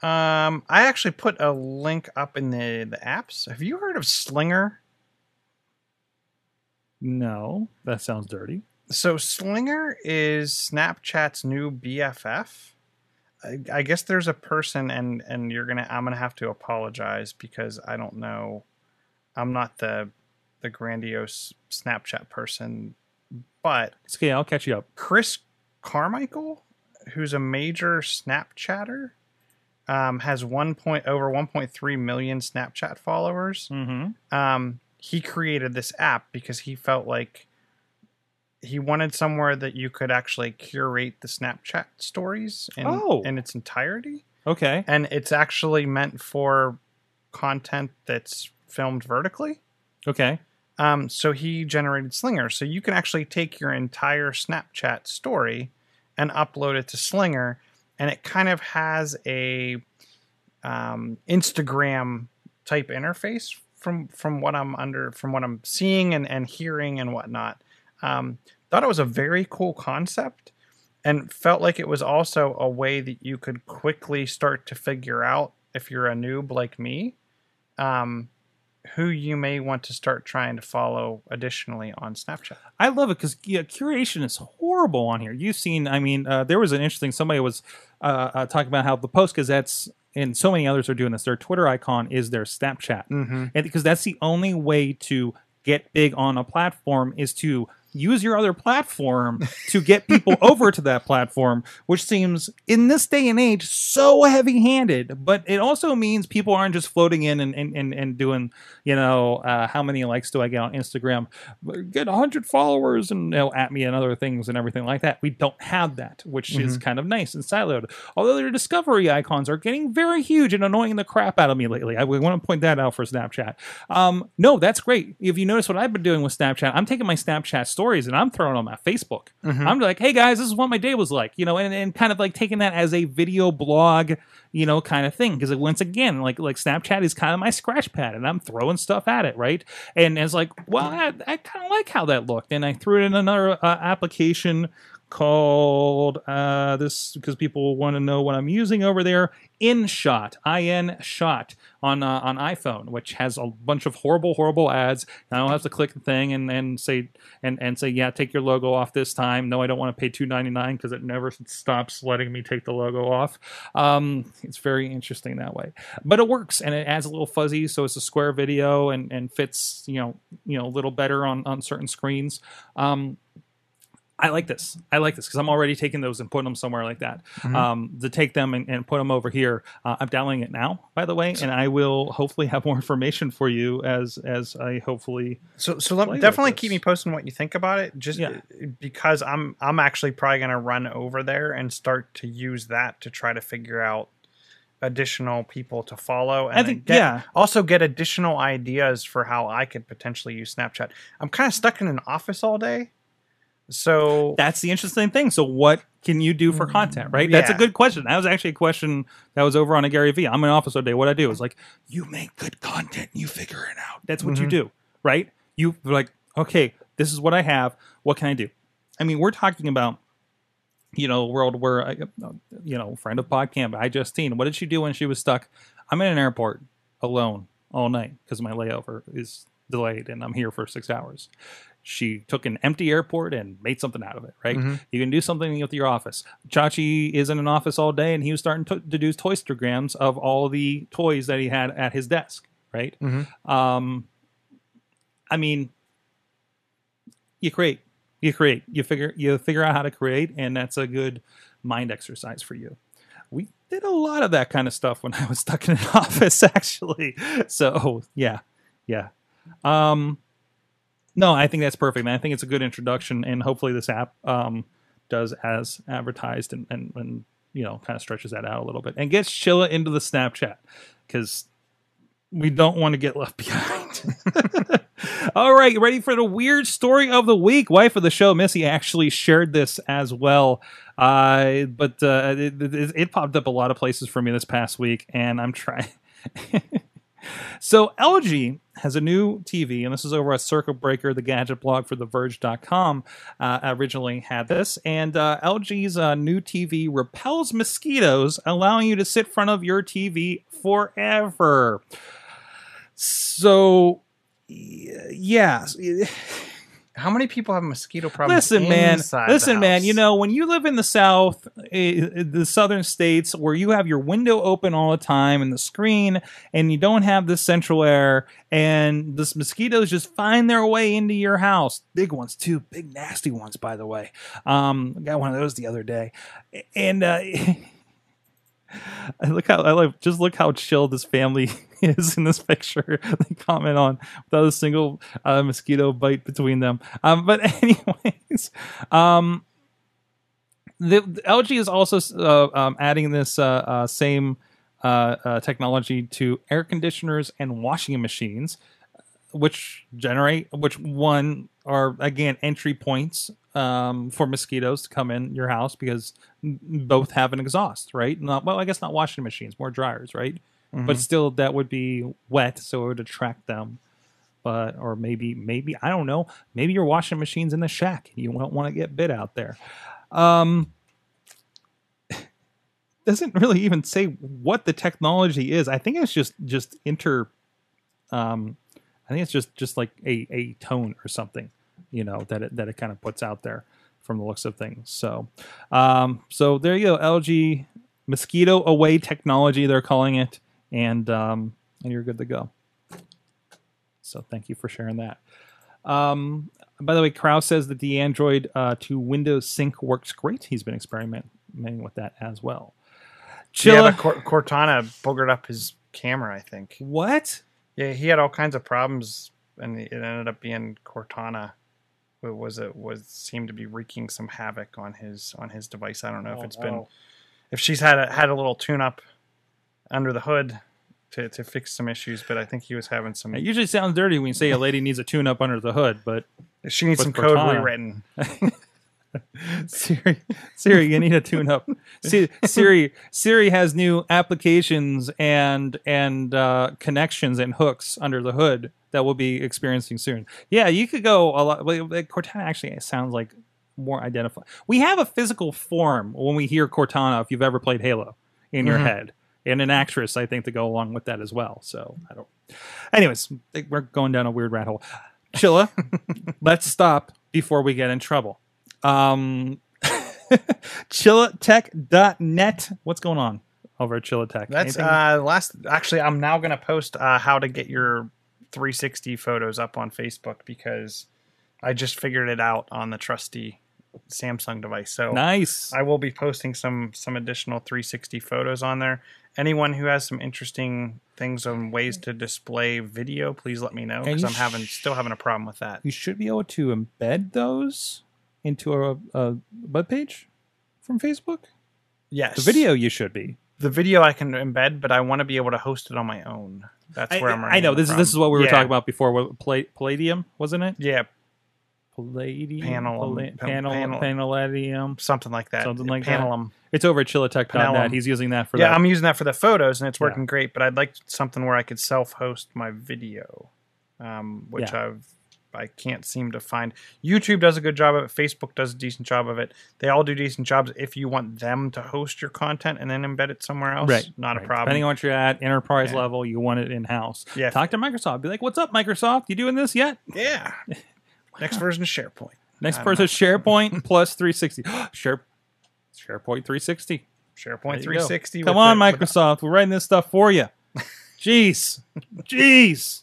Um, I actually put a link up in the the apps. Have you heard of Slinger? No, that sounds dirty. So Slinger is Snapchat's new BFF. I, I guess there's a person, and and you're gonna I'm gonna have to apologize because I don't know. I'm not the the grandiose Snapchat person, but It's okay, I'll catch you up. Chris Carmichael, who's a major Snapchatter, um, has one point over 1.3 million Snapchat followers Mm-hmm. um, he created this app because he felt like he wanted somewhere that you could actually curate the Snapchat stories in, Oh. in its entirety. Okay. And it's actually meant for content that's filmed vertically. Okay. Um, so he generated Slinger. So you can actually take your entire Snapchat story and upload it to Slinger, and it kind of has a um, Instagram type interface from from what I'm under from what I'm seeing and, and hearing and whatnot. Um, thought it was a very cool concept and felt like it was also a way that you could quickly start to figure out if you're a noob like me um, who you may want to start trying to follow additionally on Snapchat. I love it because yeah, curation is horrible on here. You've seen, I mean, uh, there was an interesting. Somebody was uh, uh, talking about how the Post Gazettes and so many others are doing this. Their Twitter icon is their Snapchat, Mm-hmm. and because that's the only way to get big on a platform is to use your other platform to get people over to that platform, which seems in this day and age so heavy handed. But it also means people aren't just floating in and, and, and, and doing, you know, uh, how many likes do I get on Instagram? Get 100 followers and you know, at me and other things and everything like that. We don't have that, which is kind of nice and siloed. Although their discovery icons are getting very huge and annoying the crap out of me lately. I want to point that out for Snapchat. Um, no, that's great. If you notice what I've been doing with Snapchat, I'm taking my Snapchat story stories and I'm throwing on Facebook. Mhm. I'm like, hey guys, this is what my day was like, you know, and, and kind of like taking that as a video blog, you know, kind of thing. Because once again, like like Snapchat is kind of my scratch pad, and I'm throwing stuff at it, right? And it's like, well, I, I kind of like how that looked, and I threw it in another uh, application called uh, this because people want to know what I'm using over there. InShot, I N Shot on uh, on iPhone, which has a bunch of horrible, horrible ads. And I don't have to click the thing and, and say and, and say, yeah, take your logo off this time. No, I don't want to pay two ninety nine because it never stops letting me take the logo off. Um, it's very interesting that way, but it works and it adds a little fuzzy, so it's a square video and, and fits you know you know a little better on on certain screens. Um, I like this. I like this because I'm already taking those and putting them somewhere like that. Mhm. Um, to take them and, and put them over here. Uh, I'm downloading it now, by the way, and I will hopefully have more information for you as as I hopefully. So, so let, definitely keep me posting what you think about it. Just Yeah. because I'm I'm actually probably going to run over there and start to use that to try to figure out additional people to follow. And I think get, yeah, also get additional ideas for how I could potentially use Snapchat. I'm kind of stuck in an office all day, so that's the interesting thing. So, what can you do for content? Right, that's a good question. That was actually a question that was over on a Gary V. I'm in office all day. What I do is like you make good content, and you figure it out. That's what you Mhm. do, right? You like okay, this is what I have. What can I do? I mean, we're talking about you know, a world where I, you know, friend of podcast, iJustine. What did she do when she was stuck? I'm in an airport alone all night because my layover is delayed and I'm here for six hours. She took an empty airport and made something out of it, right? Mhm. You can do something with your office. Chachi is in an office all day and he was starting to, to do toystergrams of all the toys that he had at his desk, right? Mhm. Um, I mean, you create, you create, you figure, you figure out how to create, and that's a good mind exercise for you. We did a lot of that kind of stuff when I was stuck in an office, actually. So yeah, yeah. Um, no, I think that's perfect. And I think it's a good introduction, and hopefully this app um, does as advertised and, and and you know kind of stretches that out a little bit and gets Chilla into the Snapchat because we don't want to get left behind. All right, ready for the weird story of the week? Wife of the show, Missy, actually shared this as well. Uh, but uh, it, it, it popped up a lot of places for me this past week, and I'm trying. so LG has a new TV, and this is over at Circuit Breaker, the gadget blog for TheVerge.com. Uh, originally had this, and uh, LG's uh, new TV repels mosquitoes, allowing you to sit in front of your TV forever. So, yeah. how many people have mosquito problems? Listen, man. the Listen, man. You know, when you live in the South, eh, the southern states, where you have your window open all the time and the screen, and you don't have this central air, and the mosquitoes just find their way into your house. Big ones too, big nasty ones, by the way. Um, I got one of those the other day, and uh, Look how I like just look how chill this family is in this picture. They comment on without a single uh, mosquito bite between them. Um, but anyways, um, the, the LG is also uh, um, adding this uh, uh, same uh, uh, technology to air conditioners and washing machines, which generate which one are again entry points um, for mosquitoes to come in your house because both have an exhaust, right? Not well, I guess not washing machines, more dryers, right? But still, that would be wet, so it would attract them. But or maybe maybe I don't know. Maybe your washing machine's in the shack. and You don't want to get bit out there. Um, doesn't really even say what the technology is. I think it's just just inter. Um, I think it's just just like a a tone or something, you know, that it that it kind of puts out there from the looks of things. So, um, so there you go, LG mosquito away technology they're calling it, and um, and you're good to go. So thank you for sharing that. Um, by the way, Kraus says that the Android uh, to Windows Sync works great. He's been experimenting with that as well. yeah, Chilla, but Cor- Cortana boogered up his camera. I think. what? Yeah, he had all kinds of problems, and it ended up being Cortana. It was it was seemed to be wreaking some havoc on his on his device. I don't know if Oh, it's been if she's had a, had a little tune up under the hood to, to fix some issues, but I think he was having some. It usually sounds dirty when you say a lady needs a tune up under the hood, but She needs some code rewritten. Siri, Siri, you need a tune up. See, Siri, Siri has new applications and and uh, connections and hooks under the hood that we'll be experiencing soon. Yeah, you could go a lot. like, Cortana actually sounds like more identified. We have a physical form when we hear Cortana. If you've ever played Halo, in your Mhm. head, and an actress, I think, to go along with that as well. So I don't. Anyways, we're going down a weird rat hole. Chilla, let's stop before we get in trouble. Um, chillatech.net. What's going on over at Chillatech? That's Anything? uh last. Actually, I'm now going to post uh, how to get your 360 photos up on Facebook because I just figured it out on the trusty Samsung device. So nice. I will be posting some some additional 360 photos on there. Anyone who has some interesting things on ways to display video, please let me know because I'm having still having a problem with that. you should be able to embed those into a, a web page from Facebook. Yes, The video you should be. the video I can embed, but I want to be able to host it on my own. That's where I'm. I know this the is this is what we were problem. talking about before. What, Palladium wasn't it? Yeah, Palladium, Panel- panel, panel- Palladium. something like that. Something like that. Pannellum. It's over at chillatech.net. He's using that for yeah, that. I'm using that for the photos, and it's Yeah. working great. But I'd like something where I could self-host my video, um, which Yeah. I've I can't seem to find. YouTube does a good job of it. Facebook does a decent job of it. They all do decent jobs. If you want them to host your content and then embed it somewhere else, right. not right. a problem. Depending on what you're at, enterprise Yeah. level, you want it in house. Yeah. Talk to Microsoft. Be like, what's up, Microsoft? You doing this yet? yeah. Next version of SharePoint. Next version don't SharePoint plus 360. Share, SharePoint 360. SharePoint 360. Come on, the- with the- Microsoft. We're writing this stuff for you. Jeez. Jeez.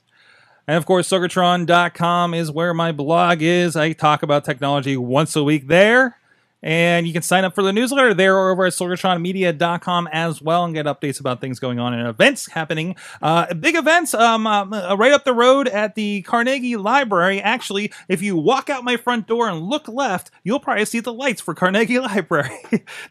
And of course, Sorgatron.com is where my blog is. I talk about technology once a week there. And you can sign up for the newsletter there or over at sorgatronmedia.com as well and get updates about things going on and events happening. Uh, big events um, um, uh, right up the road at the Carnegie Library. Actually, if you walk out my front door and look left, you'll probably see the lights for Carnegie Library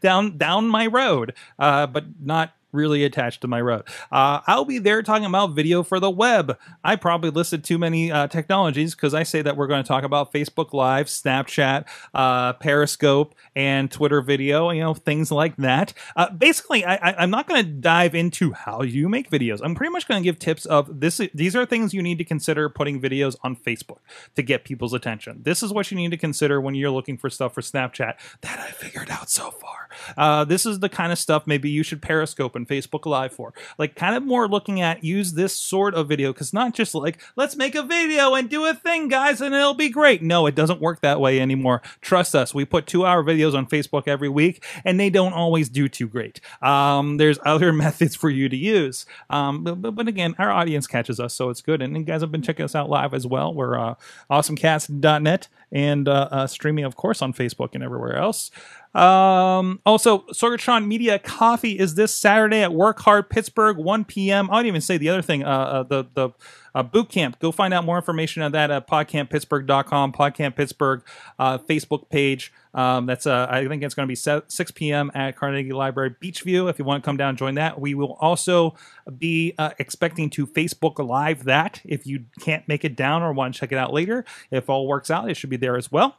down down my road, uh, but not really attached to my road. Uh, I'll be there talking about video for the web. I probably listed too many uh, technologies because I say that we're going to talk about Facebook Live, Snapchat, uh, Periscope, and Twitter video, you know, things like that. Uh, basically, I, I'm not going to dive into how you make videos. I'm pretty much going to give tips of this. These are things you need to consider putting videos on Facebook to get people's attention. This is what you need to consider when you're looking for stuff for Snapchat that I figured out so far. Uh, this is the kind of stuff maybe you should Periscope Facebook Live for. Like, kind of more looking at use this sort of video because not just like, let's make a video and do a thing, guys, and it'll be great. No, it doesn't work that way anymore. Trust us. We put two hour videos on Facebook every week and they don't always do too great. Um, there's other methods for you to use. Um, but, but, but again, our audience catches us, so it's good. And you guys have been checking us out live as well. We're uh, awesomecast.net and uh, uh, streaming, of course, on Facebook and everywhere else. Um, also, Sorgatron Media Coffee is this Saturday at Work Hard Pittsburgh, 1 p.m. I didn't even say the other thing. Uh, uh, the the uh, boot camp. Go find out more information on that at podcamppittsburgh.com. Podcamp Pittsburgh uh, Facebook page. Um, that's uh, I think it's going to be 6 p.m. at Carnegie Library Beechview. If you want to come down and join that, we will also be uh, expecting to Facebook Live that. If you can't make it down or want to check it out later, if all works out, it should be there as well.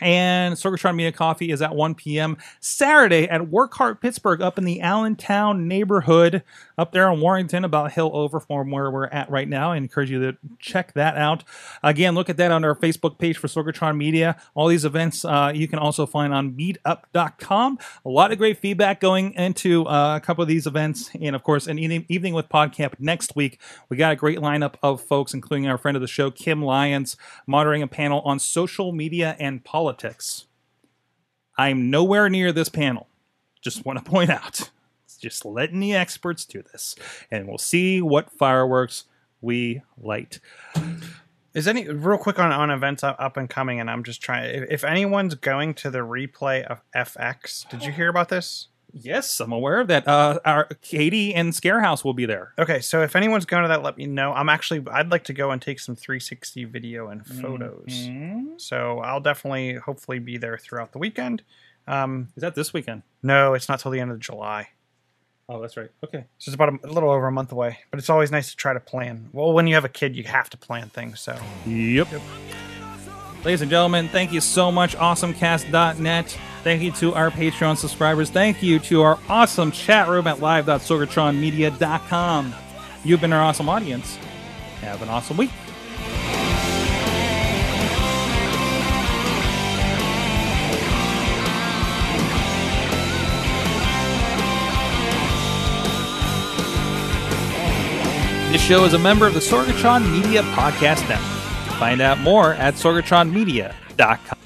And Sorgatron Media Coffee is at 1 p.m. Saturday at Work Hard Pittsburgh up in the Allentown neighborhood up there in Warrington, about hill over from where we're at right now. I encourage you to check that out. Again, look at that on our Facebook page for Sorgatron Media. All these events uh, you can also find on meetup.com. A lot of great feedback going into uh, a couple of these events. And of course, an evening, with PodCamp next week. We got a great lineup of folks, including our friend of the show, Kim Lyons, moderating a panel on social media and politics. I'm nowhere near this panel. Just want to point out. Just letting the experts do this. And we'll see what fireworks we light. Is any real quick on, on events up, and coming? And I'm just trying. If anyone's going to the replay of FX, did you hear about this? Yes, I'm aware of that. Uh, our Katie and Scarehouse will be there. Okay, so if anyone's going to that, let me know. I'm actually I'd like to go and take some 360 video and photos. Mhm. So I'll definitely hopefully be there throughout the weekend. Um, Is that this weekend? no, it's not till the end of July. Oh, that's right. Okay. So it's about a, a little over a month away. But it's always nice to try to plan. Well, when you have a kid, you have to plan things. So Yep. Ladies and gentlemen, thank you so much, awesomecast.net. Thank you to our Patreon subscribers. Thank you to our awesome chat room at live.sorgatronmedia.com. You've been our awesome audience. Have an awesome week. This show is a member of the Sorgatron Media Podcast Network. Find out more at sorgatronmedia.com.